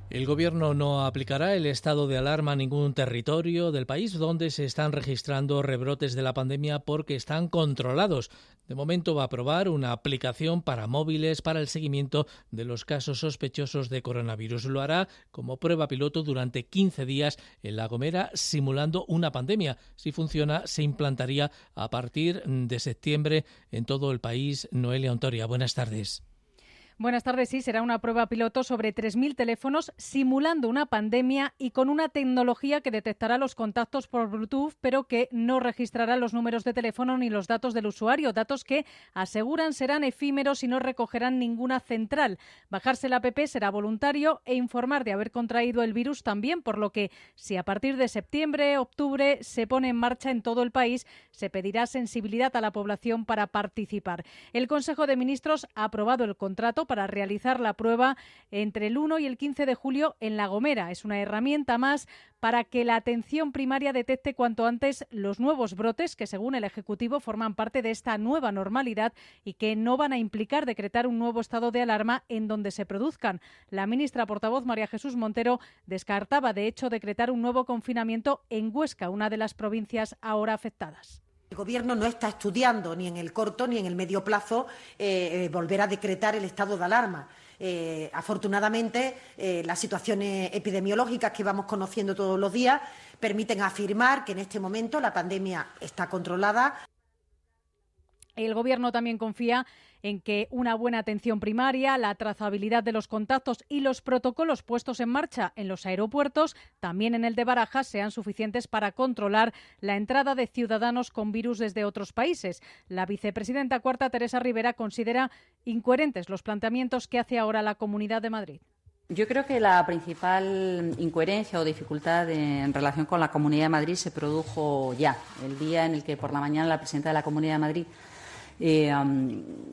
El Gobierno no aplicará el estado de alarma a ningún territorio del país donde se están registrando rebrotes de la pandemia porque están controlados. De momento va a aprobar una aplicación para móviles para el seguimiento de los casos sospechosos de coronavirus. Lo hará como prueba piloto durante 15 días en La Gomera, simulando una pandemia. Si funciona, se implantaría a partir de septiembre en todo el país. Noelia Ontoria, buenas tardes.
Buenas tardes. Sí, será una prueba piloto sobre 3.000 teléfonos simulando una pandemia y con una tecnología que detectará los contactos por Bluetooth, pero que no registrará los números de teléfono ni los datos del usuario, datos que aseguran serán efímeros y no recogerán ninguna central. Bajarse la app será voluntario e informar de haber contraído el virus también, por lo que si a partir de septiembre, octubre se pone en marcha en todo el país, se pedirá sensibilidad a la población para participar. El Consejo de Ministros ha aprobado el contrato para realizar la prueba entre el 1 y el 15 de julio en La Gomera. Es una herramienta más para que la atención primaria detecte cuanto antes los nuevos brotes que, según el Ejecutivo, forman parte de esta nueva normalidad y que no van a implicar decretar un nuevo estado de alarma en donde se produzcan. La ministra portavoz María Jesús Montero descartaba, de hecho, decretar un nuevo confinamiento en Huesca, una de las provincias ahora afectadas.
El Gobierno no está estudiando ni en el corto ni en el medio plazo eh, eh, volver a decretar el estado de alarma. Eh, afortunadamente, las situaciones epidemiológicas que vamos conociendo todos los días permiten afirmar que en este momento la pandemia está controlada.
El Gobierno también confía en que una buena atención primaria, la trazabilidad de los contactos y los protocolos puestos en marcha en los aeropuertos, también en el de Barajas, sean suficientes para controlar la entrada de ciudadanos con virus desde otros países. La vicepresidenta cuarta, Teresa Rivera, considera incoherentes los planteamientos que hace ahora la Comunidad de Madrid.
Yo creo que la principal incoherencia o dificultad en relación con la Comunidad de Madrid se produjo ya, el día en el que por la mañana la presidenta de la Comunidad de Madrid
eh,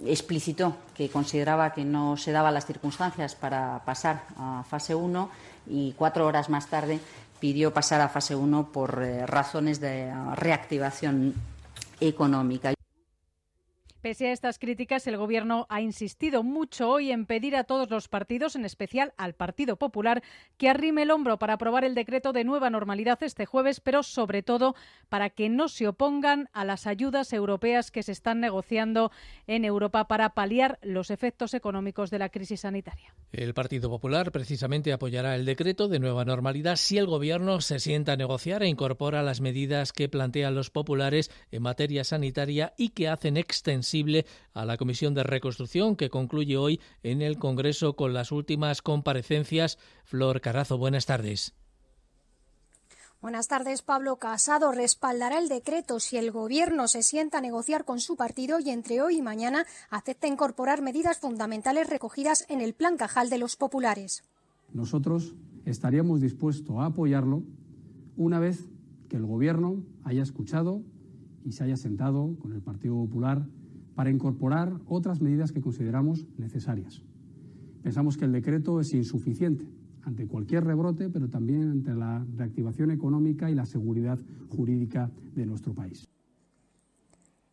explicitó que consideraba que no se daban las circunstancias para pasar a fase 1 y cuatro horas más tarde pidió pasar a fase 1 por eh, razones de reactivación económica.
Pese a estas críticas, el Gobierno ha insistido mucho hoy en pedir a todos los partidos, en especial al Partido Popular, que arrime el hombro para aprobar el decreto de nueva normalidad este jueves, pero sobre todo para que no se opongan a las ayudas europeas que se están negociando en Europa para paliar los efectos económicos de la crisis sanitaria.
El Partido Popular precisamente apoyará el decreto de nueva normalidad si el Gobierno se sienta a negociar e incorpora las medidas que plantean los populares en materia sanitaria y que hacen extensiva a la Comisión de Reconstrucción que concluye hoy en el Congreso con las últimas comparecencias. Flor Carazo, buenas tardes.
Buenas tardes. Pablo Casado respaldará el decreto si el Gobierno se sienta a negociar con su partido y entre hoy y mañana acepta incorporar medidas fundamentales recogidas en el Plan Cajal de los Populares.
Nosotros estaríamos dispuestos a apoyarlo una vez que el Gobierno haya escuchado y se haya sentado con el Partido Popular para incorporar otras medidas que consideramos necesarias. Pensamos que el decreto es insuficiente ante cualquier rebrote, pero también ante la reactivación económica y la seguridad jurídica de nuestro país.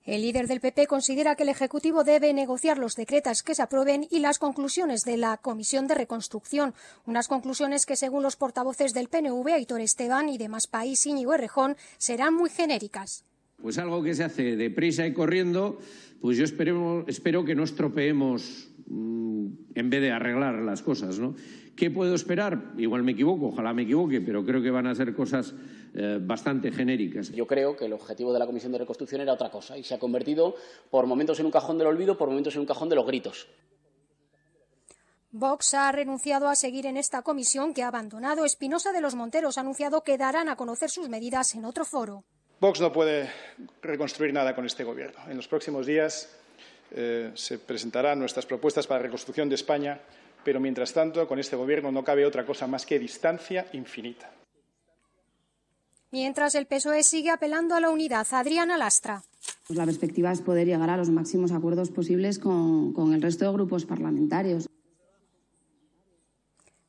El líder del PP considera que el Ejecutivo debe negociar los decretos que se aprueben y las conclusiones de la Comisión de Reconstrucción, unas conclusiones que, según los portavoces del PNV, Aitor Esteban y de Más País, Íñigo Errejón, serán muy genéricas.
Pues algo que se hace deprisa y corriendo pues yo espero, espero que no estropeemos mm, en vez de arreglar las cosas, ¿no? ¿Qué puedo esperar? Igual me equivoco, ojalá me equivoque, pero creo que van a ser cosas eh, bastante genéricas.
Yo creo que el objetivo de la Comisión de Reconstrucción era otra cosa y se ha convertido por momentos en un cajón del olvido, por momentos en un cajón de los gritos.
Vox ha renunciado a seguir en esta comisión que ha abandonado. Espinosa de los Monteros ha anunciado que darán a conocer sus medidas en otro foro.
Vox no puede reconstruir nada con este Gobierno. En los próximos días eh, se presentarán nuestras propuestas para la reconstrucción de España, pero mientras tanto, con este Gobierno no cabe otra cosa más que distancia infinita.
Mientras el PSOE sigue apelando a la unidad, Adriana Lastra.
Pues la perspectiva es poder llegar a los máximos acuerdos posibles con, con el resto de grupos parlamentarios.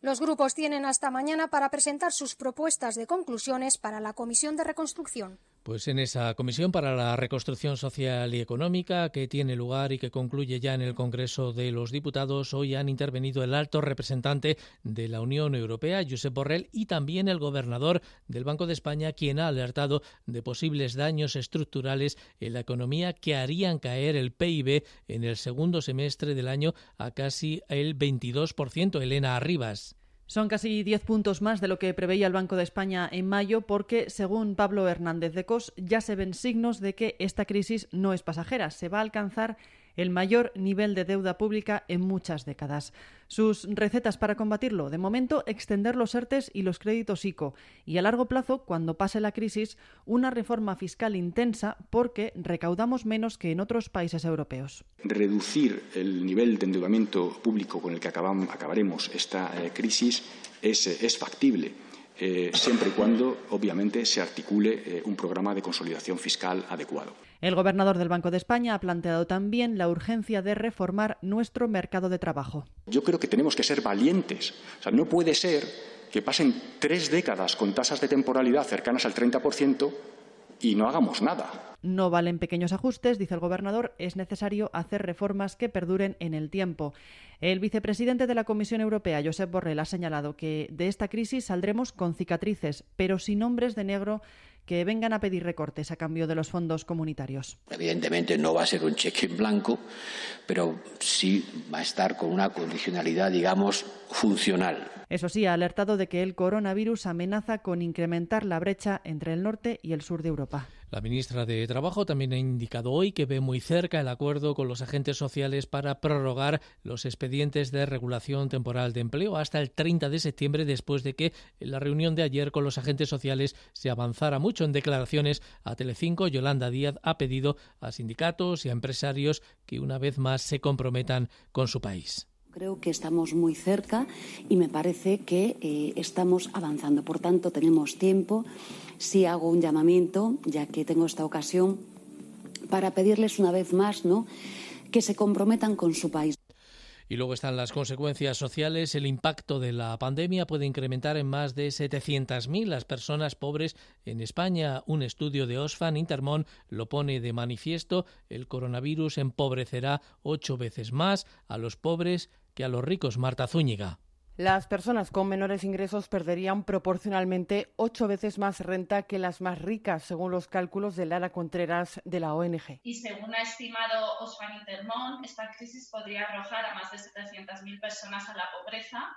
Los grupos tienen hasta mañana para presentar sus propuestas de conclusiones para la Comisión de Reconstrucción.
Pues en esa Comisión para la Reconstrucción Social y Económica que tiene lugar y que concluye ya en el Congreso de los Diputados, hoy han intervenido el alto representante de la Unión Europea, Josep Borrell, y también el gobernador del Banco de España, quien ha alertado de posibles daños estructurales en la economía que harían caer el PIB en el segundo semestre del año a casi el 22%. Elena Arribas.
Son casi 10 puntos más de lo que preveía el Banco de España en mayo porque, según Pablo Hernández de Cos, ya se ven signos de que esta crisis no es pasajera. Se va a alcanzar el mayor nivel de deuda pública en muchas décadas. Sus recetas para combatirlo, de momento, extender los ERTES y los créditos ICO y a largo plazo, cuando pase la crisis, una reforma fiscal intensa porque recaudamos menos que en otros países europeos.
Reducir el nivel de endeudamiento público con el que acabaremos esta eh, crisis es factible eh, siempre y cuando, obviamente, se articule eh, un programa de consolidación fiscal adecuado.
El gobernador del Banco de España ha planteado también la urgencia de reformar nuestro mercado de trabajo.
Yo creo que tenemos que ser valientes. O sea, no puede ser que pasen tres décadas con tasas de temporalidad cercanas al 30% y no hagamos nada.
No valen pequeños ajustes, dice el gobernador, es necesario hacer reformas que perduren en el tiempo. El vicepresidente de la Comisión Europea, Josep Borrell, ha señalado que de esta crisis saldremos con cicatrices, pero sin hombres de negro que vengan a pedir recortes a cambio de los fondos comunitarios.
Evidentemente no va a ser un cheque en blanco, pero sí va a estar con una condicionalidad, digamos, funcional.
Eso sí, ha alertado de que el coronavirus amenaza con incrementar la brecha entre el norte y el sur de Europa.
La ministra de Trabajo también ha indicado hoy que ve muy cerca el acuerdo con los agentes sociales para prorrogar los expedientes de regulación temporal de empleo hasta el 30 de septiembre, después de que en la reunión de ayer con los agentes sociales se avanzara mucho en declaraciones a Telecinco. Yolanda Díaz ha pedido a sindicatos y a empresarios que una vez más se comprometan con su país.
Creo que estamos muy cerca y me parece que eh, estamos avanzando. Por tanto, tenemos tiempo. Sí hago un llamamiento, ya que tengo esta ocasión,
para pedirles una vez más ¿no? que se comprometan con su país.
Y luego están las consecuencias sociales. El impacto de la pandemia puede incrementar en más de 700.000 las personas pobres en España. Un estudio de Osfan Intermón lo pone de manifiesto. El coronavirus empobrecerá ocho veces más a los pobres que a los ricos. Marta Zúñiga.
Las personas con menores ingresos perderían proporcionalmente ocho veces más renta que las más ricas, según los cálculos de Lara Contreras de la ONG.
Y según ha estimado Osman Intermón, esta crisis podría arrojar a más de 700.000 personas a la pobreza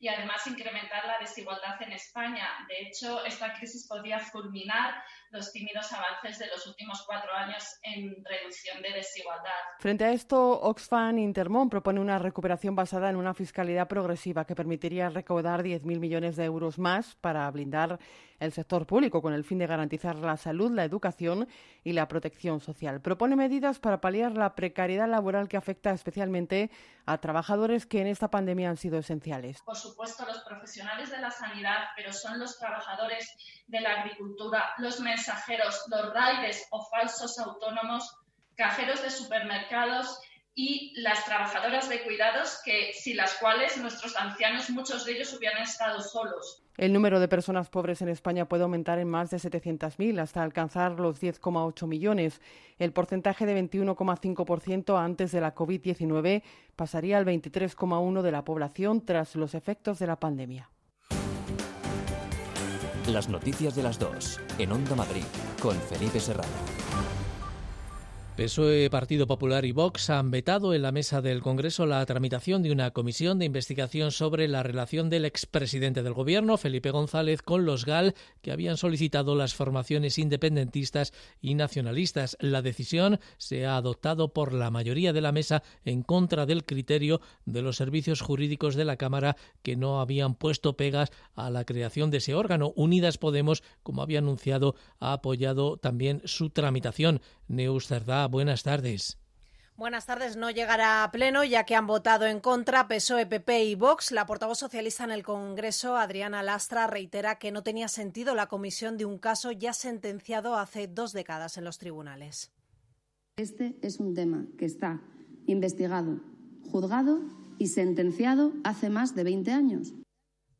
y además incrementar la desigualdad en España. De hecho, esta crisis podría fulminar los tímidos avances de los últimos cuatro años en reducción de desigualdad.
Frente a esto, Oxfam Intermón propone una recuperación basada en una fiscalidad progresiva que permitiría recaudar 10.000 millones de euros más para blindar el sector público con el fin de garantizar la salud, la educación y la protección social. Propone medidas para paliar la precariedad laboral que afecta especialmente a trabajadores que en esta pandemia han sido esenciales.
Por supuesto, los profesionales de la sanidad, pero son los trabajadores de la agricultura, los mensajeros, los riders o falsos autónomos, cajeros de supermercados y las trabajadoras de cuidados, que sin las cuales nuestros ancianos, muchos de ellos hubieran estado solos.
El número de personas pobres en España puede aumentar en más de 700.000 hasta alcanzar los 10,8 millones. El porcentaje de 21,5% antes de la COVID-19 pasaría al 23,1% de la población tras los efectos de la pandemia.
Las noticias de las dos en Onda Madrid con Felipe Serrano.
PSOE, Partido Popular y Vox han vetado en la mesa del Congreso la tramitación de una comisión de investigación sobre la relación del expresidente del Gobierno, Felipe González, con los GAL que habían solicitado las formaciones independentistas y nacionalistas. La decisión se ha adoptado por la mayoría de la mesa en contra del criterio de los servicios jurídicos de la Cámara que no habían puesto pegas a la creación de ese órgano. Unidas Podemos, como había anunciado, ha apoyado también su tramitación. Neus buenas tardes.
Buenas tardes. No llegará a pleno ya que han votado en contra PSOE, PP y Vox. La portavoz socialista en el Congreso, Adriana Lastra, reitera que no tenía sentido la comisión de un caso ya sentenciado hace dos décadas en los tribunales.
Este es un tema que está investigado, juzgado y sentenciado hace más de 20 años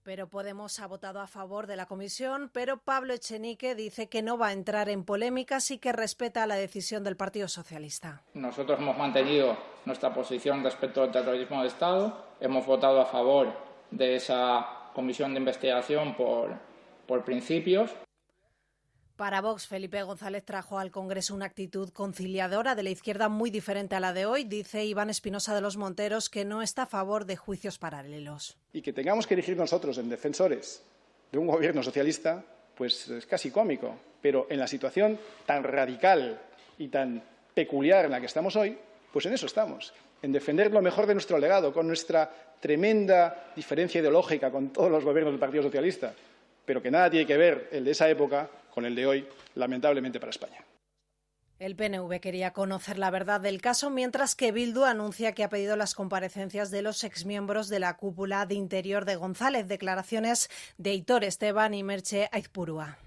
pero Podemos ha votado a favor de la comisión, pero Pablo Echenique dice que no va a entrar en polémicas y que respeta la decisión del Partido Socialista.
Nosotros hemos mantenido nuestra posición respecto al terrorismo de Estado, hemos votado a favor de esa comisión de investigación por, por principios
para Vox, Felipe González trajo al Congreso una actitud conciliadora de la izquierda muy diferente a la de hoy. Dice Iván Espinosa de los Monteros que no está a favor de juicios paralelos.
Y que tengamos que elegir nosotros en defensores de un gobierno socialista, pues es casi cómico. Pero en la situación tan radical y tan peculiar en la que estamos hoy, pues en eso estamos. En defender lo mejor de nuestro legado, con nuestra tremenda diferencia ideológica con todos los gobiernos del Partido Socialista, pero que nada tiene que ver el de esa época con el de hoy, lamentablemente para España.
El PNV quería conocer la verdad del caso, mientras que Bildu anuncia que ha pedido las comparecencias de los exmiembros de la cúpula de interior de González. Declaraciones de Hitor Esteban y Merche Aizpurúa.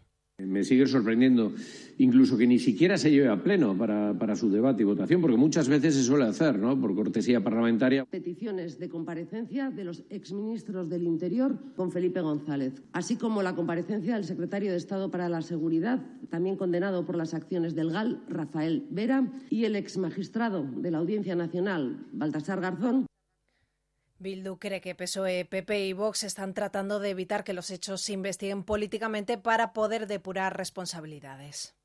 Me sigue sorprendiendo incluso que ni siquiera se lleve a pleno para, su debate y votación, porque muchas veces se suele hacer, ¿no? Por cortesía parlamentaria.
Peticiones de comparecencia de los exministros del Interior con Felipe González, así como la comparecencia del secretario de Estado para la Seguridad, también condenado por las acciones del GAL, Rafael Vera, y el exmagistrado de la Audiencia Nacional, Baltasar Garzón,
Bildu cree que PSOE, PP y Vox están tratando de evitar que los hechos se investiguen políticamente para poder depurar responsabilidades.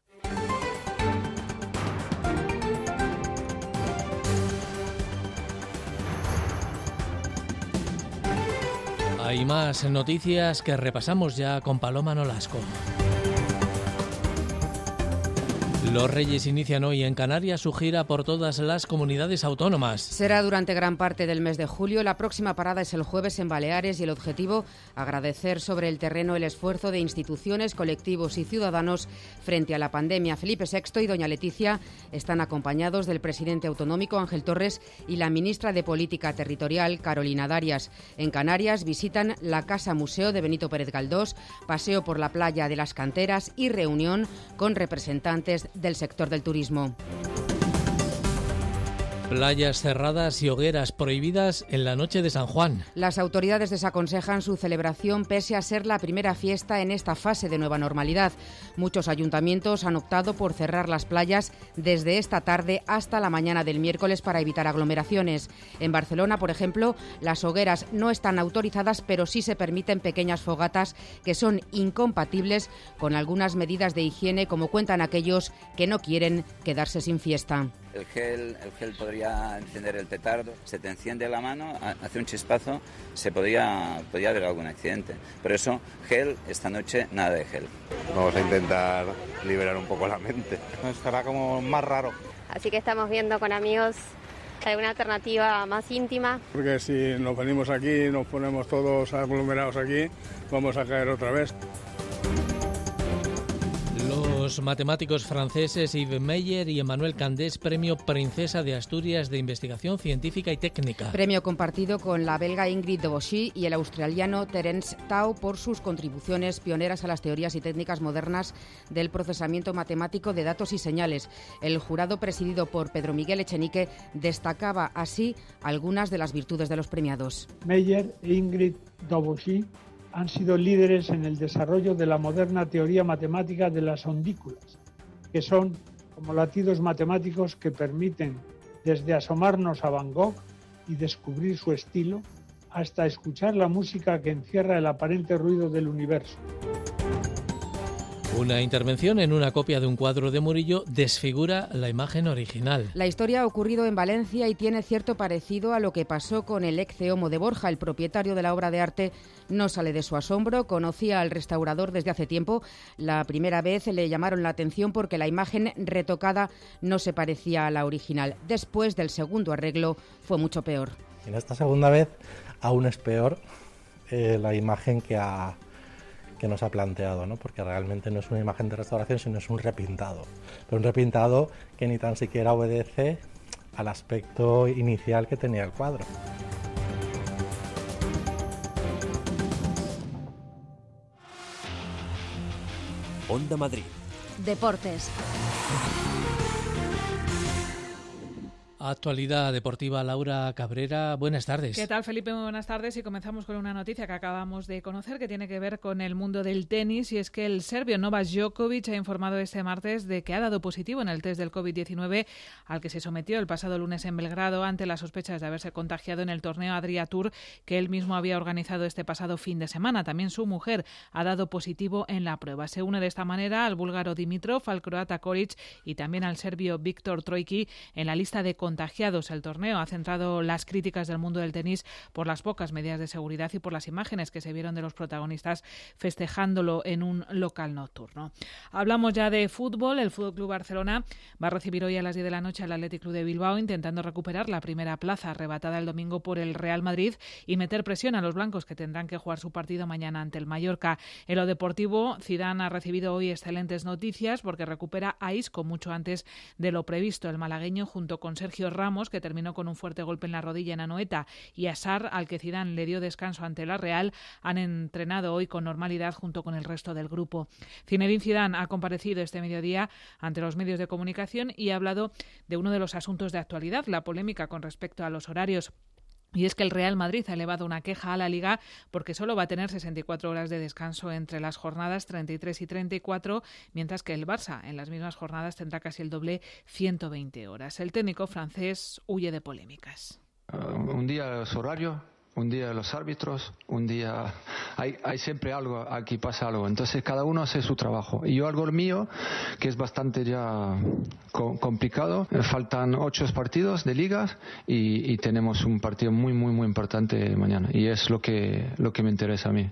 Hay más noticias que repasamos ya con Paloma Nolasco. Los Reyes inician hoy en Canarias su gira por todas las comunidades autónomas.
Será durante gran parte del mes de julio. La próxima parada es el jueves en Baleares y el objetivo, agradecer sobre el terreno el esfuerzo de instituciones, colectivos y ciudadanos frente a la pandemia. Felipe VI y doña Leticia están acompañados del presidente autonómico Ángel Torres y la ministra de Política Territorial Carolina Darias. En Canarias visitan la Casa Museo de Benito Pérez Galdós, paseo por la playa de las Canteras y reunión con representantes del sector del turismo.
Playas cerradas y hogueras prohibidas en la noche de San Juan.
Las autoridades desaconsejan su celebración pese a ser la primera fiesta en esta fase de nueva normalidad. Muchos ayuntamientos han optado por cerrar las playas desde esta tarde hasta la mañana del miércoles para evitar aglomeraciones. En Barcelona, por ejemplo, las hogueras no están autorizadas, pero sí se permiten pequeñas fogatas que son incompatibles con algunas medidas de higiene, como cuentan aquellos que no quieren quedarse sin fiesta
el gel, el gel podría encender el petardo, se te enciende la mano, hace un chispazo, se podría, podría haber algún accidente. Por eso, gel, esta noche nada de gel.
Vamos a intentar liberar un poco la mente.
Estará como más raro.
Así que estamos viendo con amigos alguna alternativa más íntima.
Porque si nos venimos aquí, nos ponemos todos aglomerados aquí, vamos a caer otra vez.
Los matemáticos franceses Yves Meyer y Emmanuel Candés, Premio Princesa de Asturias de Investigación Científica y Técnica.
Premio compartido con la belga Ingrid Debauchy y el australiano Terence Tao por sus contribuciones pioneras a las teorías y técnicas modernas del procesamiento matemático de datos y señales. El jurado, presidido por Pedro Miguel Echenique, destacaba así algunas de las virtudes de los premiados.
Meyer e Ingrid Debauchy han sido líderes en el desarrollo de la moderna teoría matemática de las ondículas, que son como latidos matemáticos que permiten desde asomarnos a Van Gogh y descubrir su estilo hasta escuchar la música que encierra el aparente ruido del universo.
Una intervención en una copia de un cuadro de Murillo desfigura la imagen original.
La historia ha ocurrido en Valencia y tiene cierto parecido a lo que pasó con el ex Homo de Borja. El propietario de la obra de arte no sale de su asombro. Conocía al restaurador desde hace tiempo. La primera vez le llamaron la atención porque la imagen retocada no se parecía a la original. Después del segundo arreglo fue mucho peor.
En esta segunda vez aún es peor eh, la imagen que ha que nos ha planteado, ¿no? porque realmente no es una imagen de restauración, sino es un repintado. Pero un repintado que ni tan siquiera obedece al aspecto inicial que tenía el cuadro.
Onda Madrid.
Deportes.
Actualidad deportiva, Laura Cabrera, buenas tardes.
¿Qué tal, Felipe? Buenas tardes y comenzamos con una noticia que acabamos de conocer que tiene que ver con el mundo del tenis y es que el serbio Novak Djokovic ha informado este martes de que ha dado positivo en el test del COVID-19 al que se sometió el pasado lunes en Belgrado ante las sospechas de haberse contagiado en el torneo Adria Tour que él mismo había organizado este pasado fin de semana. También su mujer ha dado positivo en la prueba. Se une de esta manera al búlgaro Dimitrov, al croata Koric y también al serbio Víctor Trojki en la lista de contagiados contagiados. El torneo ha centrado las críticas del mundo del tenis por las pocas medidas de seguridad y por las imágenes que se vieron de los protagonistas festejándolo en un local nocturno. Hablamos ya de fútbol. El Fútbol Club Barcelona va a recibir hoy a las 10 de la noche al Athletic Club de Bilbao intentando recuperar la primera plaza arrebatada el domingo por el Real Madrid y meter presión a los blancos que tendrán que jugar su partido mañana ante el Mallorca. En lo deportivo, Zidane ha recibido hoy excelentes noticias porque recupera a Isco mucho antes de lo previsto. El malagueño junto con Sergio Ramos, que terminó con un fuerte golpe en la rodilla en Anoeta, y Asar, al que Zidane le dio descanso ante la Real, han entrenado hoy con normalidad junto con el resto del grupo. Zinedine Zidane ha comparecido este mediodía ante los medios de comunicación y ha hablado de uno de los asuntos de actualidad, la polémica con respecto a los horarios y es que el Real Madrid ha elevado una queja a la Liga porque solo va a tener 64 horas de descanso entre las jornadas 33 y 34, mientras que el Barça en las mismas jornadas tendrá casi el doble 120 horas. El técnico francés huye de polémicas.
un día es horario, un día los árbitros, un día hay, hay, siempre algo, aquí pasa algo. Entonces cada uno hace su trabajo. Y yo algo mío, que es bastante ya complicado. Faltan ocho partidos de ligas y, y tenemos un partido muy, muy, muy importante mañana. Y es lo que, lo que me interesa a mí.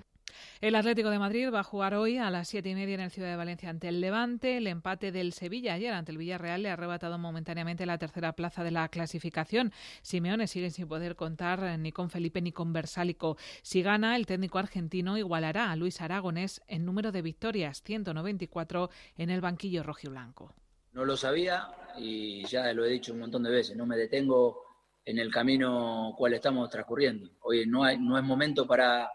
El Atlético de Madrid va a jugar hoy a las siete y media en el Ciudad de Valencia ante el Levante. El empate del Sevilla ayer ante el Villarreal le ha arrebatado momentáneamente la tercera plaza de la clasificación. Simeone sigue sin poder contar ni con Felipe ni con Versálico. Si gana, el técnico argentino igualará a Luis Aragonés en número de victorias, 194 en el banquillo rojiblanco.
No lo sabía y ya lo he dicho un montón de veces. No me detengo en el camino cual estamos transcurriendo. Hoy no, hay, no es momento para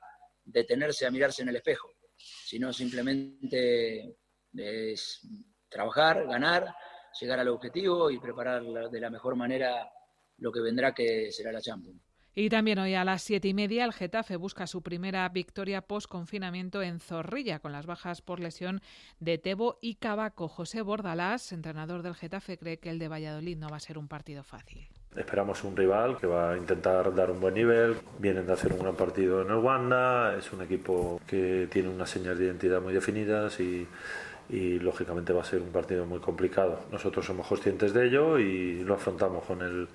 detenerse a mirarse en el espejo, sino simplemente es trabajar, ganar, llegar al objetivo y preparar de la mejor manera lo que vendrá que será la Champions.
Y también hoy a las siete y media el Getafe busca su primera victoria post-confinamiento en Zorrilla, con las bajas por lesión de Tebo y Cabaco. José Bordalás, entrenador del Getafe, cree que el de Valladolid no va a ser un partido fácil.
Esperamos un rival que va a intentar dar un buen nivel. Vienen de hacer un gran partido en el Wanda. Es un equipo que tiene unas señas de identidad muy definidas y, lógicamente va a ser un partido muy complicado. Nosotros somos conscientes de ello y lo afrontamos con el,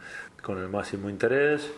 máximo interés.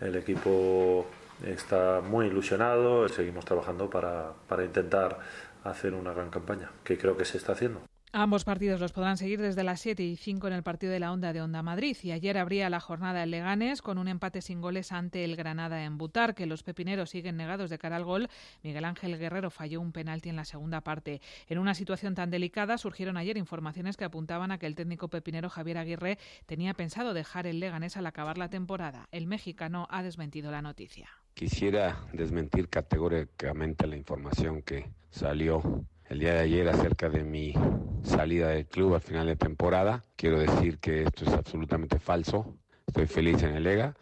El equipo está muy ilusionado. Seguimos trabajando para intentar hacer una gran campaña, que creo que se está haciendo.
Ambos partidos los podrán seguir desde las 7 y 5 en el partido de la Onda de Onda Madrid. Y ayer abría la jornada en Leganes con un empate sin goles ante el Granada en Butar, que los pepineros siguen negados de cara al gol. Miguel Ángel Guerrero falló un penalti en la segunda parte. En una situación tan delicada surgieron ayer informaciones que apuntaban a que el técnico pepinero Javier Aguirre tenía pensado dejar el Leganés al acabar la temporada. El mexicano ha desmentido la noticia.
Quisiera desmentir categóricamente la información que salió el día de ayer acerca de mi salida del club al final de temporada. Quiero decir que esto es absolutamente falso. Estoy feliz en el EGA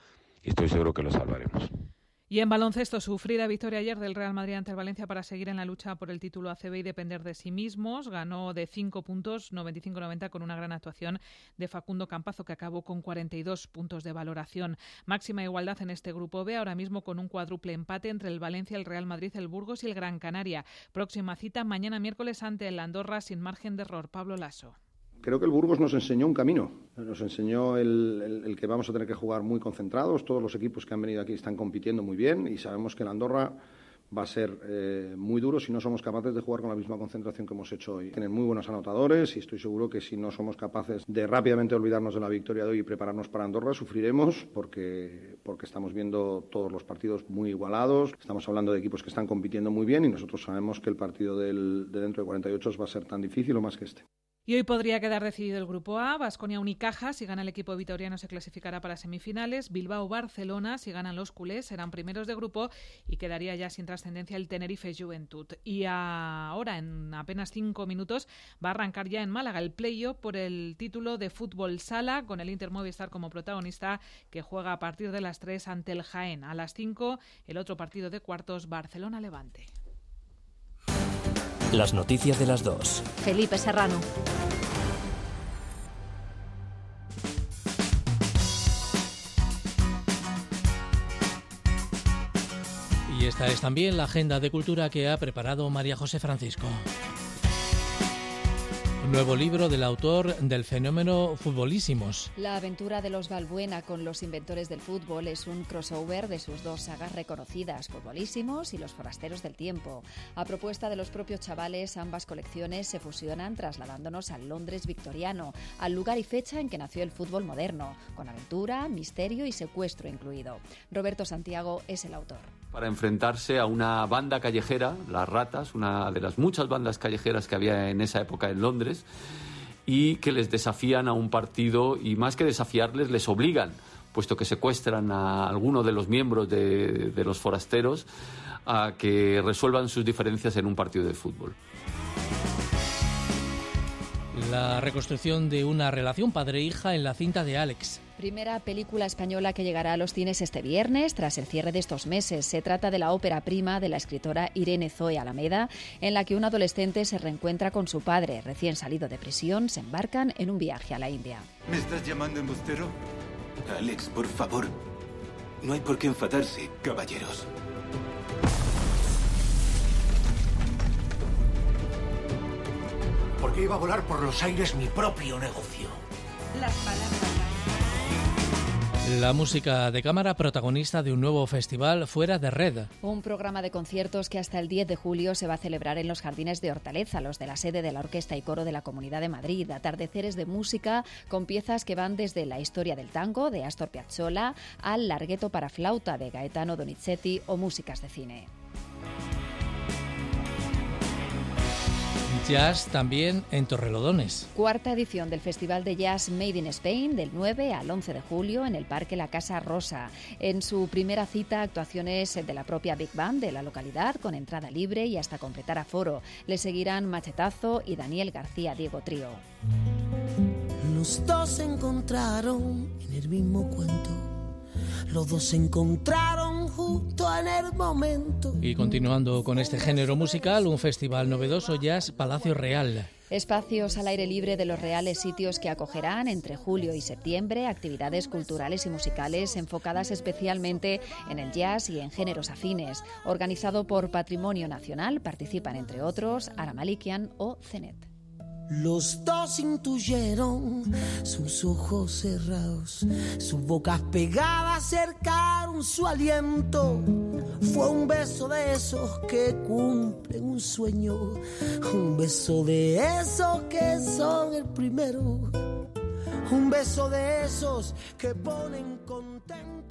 y estoy seguro que lo salvaremos.
Y en baloncesto, sufrida victoria ayer del Real Madrid ante el Valencia para seguir en la lucha por el título ACB y depender de sí mismos. Ganó de 5 puntos, 95-90, con una gran actuación de Facundo Campazo, que acabó con 42 puntos de valoración. Máxima igualdad en este grupo B, ahora mismo con un cuádruple empate entre el Valencia, el Real Madrid, el Burgos y el Gran Canaria. Próxima cita mañana miércoles ante el Andorra sin margen de error. Pablo Lasso.
Creo que el Burgos nos enseñó un camino, nos enseñó el, que vamos a tener que jugar muy concentrados, todos los equipos que han venido aquí están compitiendo muy bien y sabemos que el Andorra va a ser eh, muy duro si no somos capaces de jugar con la misma concentración que hemos hecho hoy. Tienen muy buenos anotadores y estoy seguro que si no somos capaces de rápidamente olvidarnos de la victoria de hoy y prepararnos para Andorra, sufriremos porque, porque estamos viendo todos los partidos muy igualados, estamos hablando de equipos que están compitiendo muy bien y nosotros sabemos que el partido del, de dentro de 48 va a ser tan difícil o más que este.
Y hoy podría quedar decidido el grupo A. Vasconia Unicaja, si gana el equipo vitoriano, se clasificará para semifinales. Bilbao Barcelona, si ganan los culés, serán primeros de grupo y quedaría ya sin trascendencia el Tenerife Juventud. Y ahora, en apenas cinco minutos, va a arrancar ya en Málaga el playoff por el título de fútbol sala, con el Inter Movistar como protagonista, que juega a partir de las 3 ante el Jaén. A las 5, el otro partido de cuartos, Barcelona-Levante.
Las noticias de las dos.
Felipe Serrano.
Y esta es también la agenda de cultura que ha preparado María José Francisco. Nuevo libro del autor del fenómeno Futbolísimos.
La aventura de los Balbuena con los inventores del fútbol es un crossover de sus dos sagas reconocidas, Futbolísimos y Los Forasteros del Tiempo. A propuesta de los propios chavales, ambas colecciones se fusionan trasladándonos al Londres victoriano, al lugar y fecha en que nació el fútbol moderno, con aventura, misterio y secuestro incluido. Roberto Santiago es el autor
para enfrentarse a una banda callejera, Las Ratas, una de las muchas bandas callejeras que había en esa época en Londres, y que les desafían a un partido y más que desafiarles, les obligan, puesto que secuestran a alguno de los miembros de, de los forasteros, a que resuelvan sus diferencias en un partido de fútbol.
La reconstrucción de una relación padre-hija en la cinta de Alex.
Primera película española que llegará a los cines este viernes tras el cierre de estos meses. Se trata de la ópera prima de la escritora Irene Zoe Alameda, en la que un adolescente se reencuentra con su padre. Recién salido de prisión, se embarcan en un viaje a la India.
¿Me estás llamando embustero? Alex, por favor. No hay por qué enfadarse, caballeros.
Porque iba a volar por los aires mi propio negocio.
Las palabras.
La música de cámara protagonista de un nuevo festival fuera de red.
Un programa de conciertos que hasta el 10 de julio se va a celebrar en los jardines de Hortaleza, los de la sede de la Orquesta y Coro de la Comunidad de Madrid. Atardeceres de música con piezas que van desde la historia del tango de Astor Piazzolla al largueto para flauta de Gaetano Donizetti o músicas de cine.
Jazz también en Torrelodones.
Cuarta edición del Festival de Jazz Made in Spain del 9 al 11 de julio en el Parque La Casa Rosa. En su primera cita, actuaciones de la propia Big Band de la localidad con entrada libre y hasta completar aforo. Le seguirán Machetazo y Daniel García Diego Trío.
Los dos se encontraron en el mismo cuento. Los dos se encontraron justo en el momento.
Y continuando con este género musical, un festival novedoso Jazz Palacio Real.
Espacios al aire libre de los reales sitios que acogerán entre julio y septiembre actividades culturales y musicales enfocadas especialmente en el jazz y en géneros afines. Organizado por Patrimonio Nacional, participan entre otros Aramalikian o Cenet.
Los dos intuyeron, sus ojos cerrados, sus bocas pegadas acercaron su aliento. Fue un beso de esos que cumplen un sueño, un beso de esos que son el primero, un beso de esos que ponen con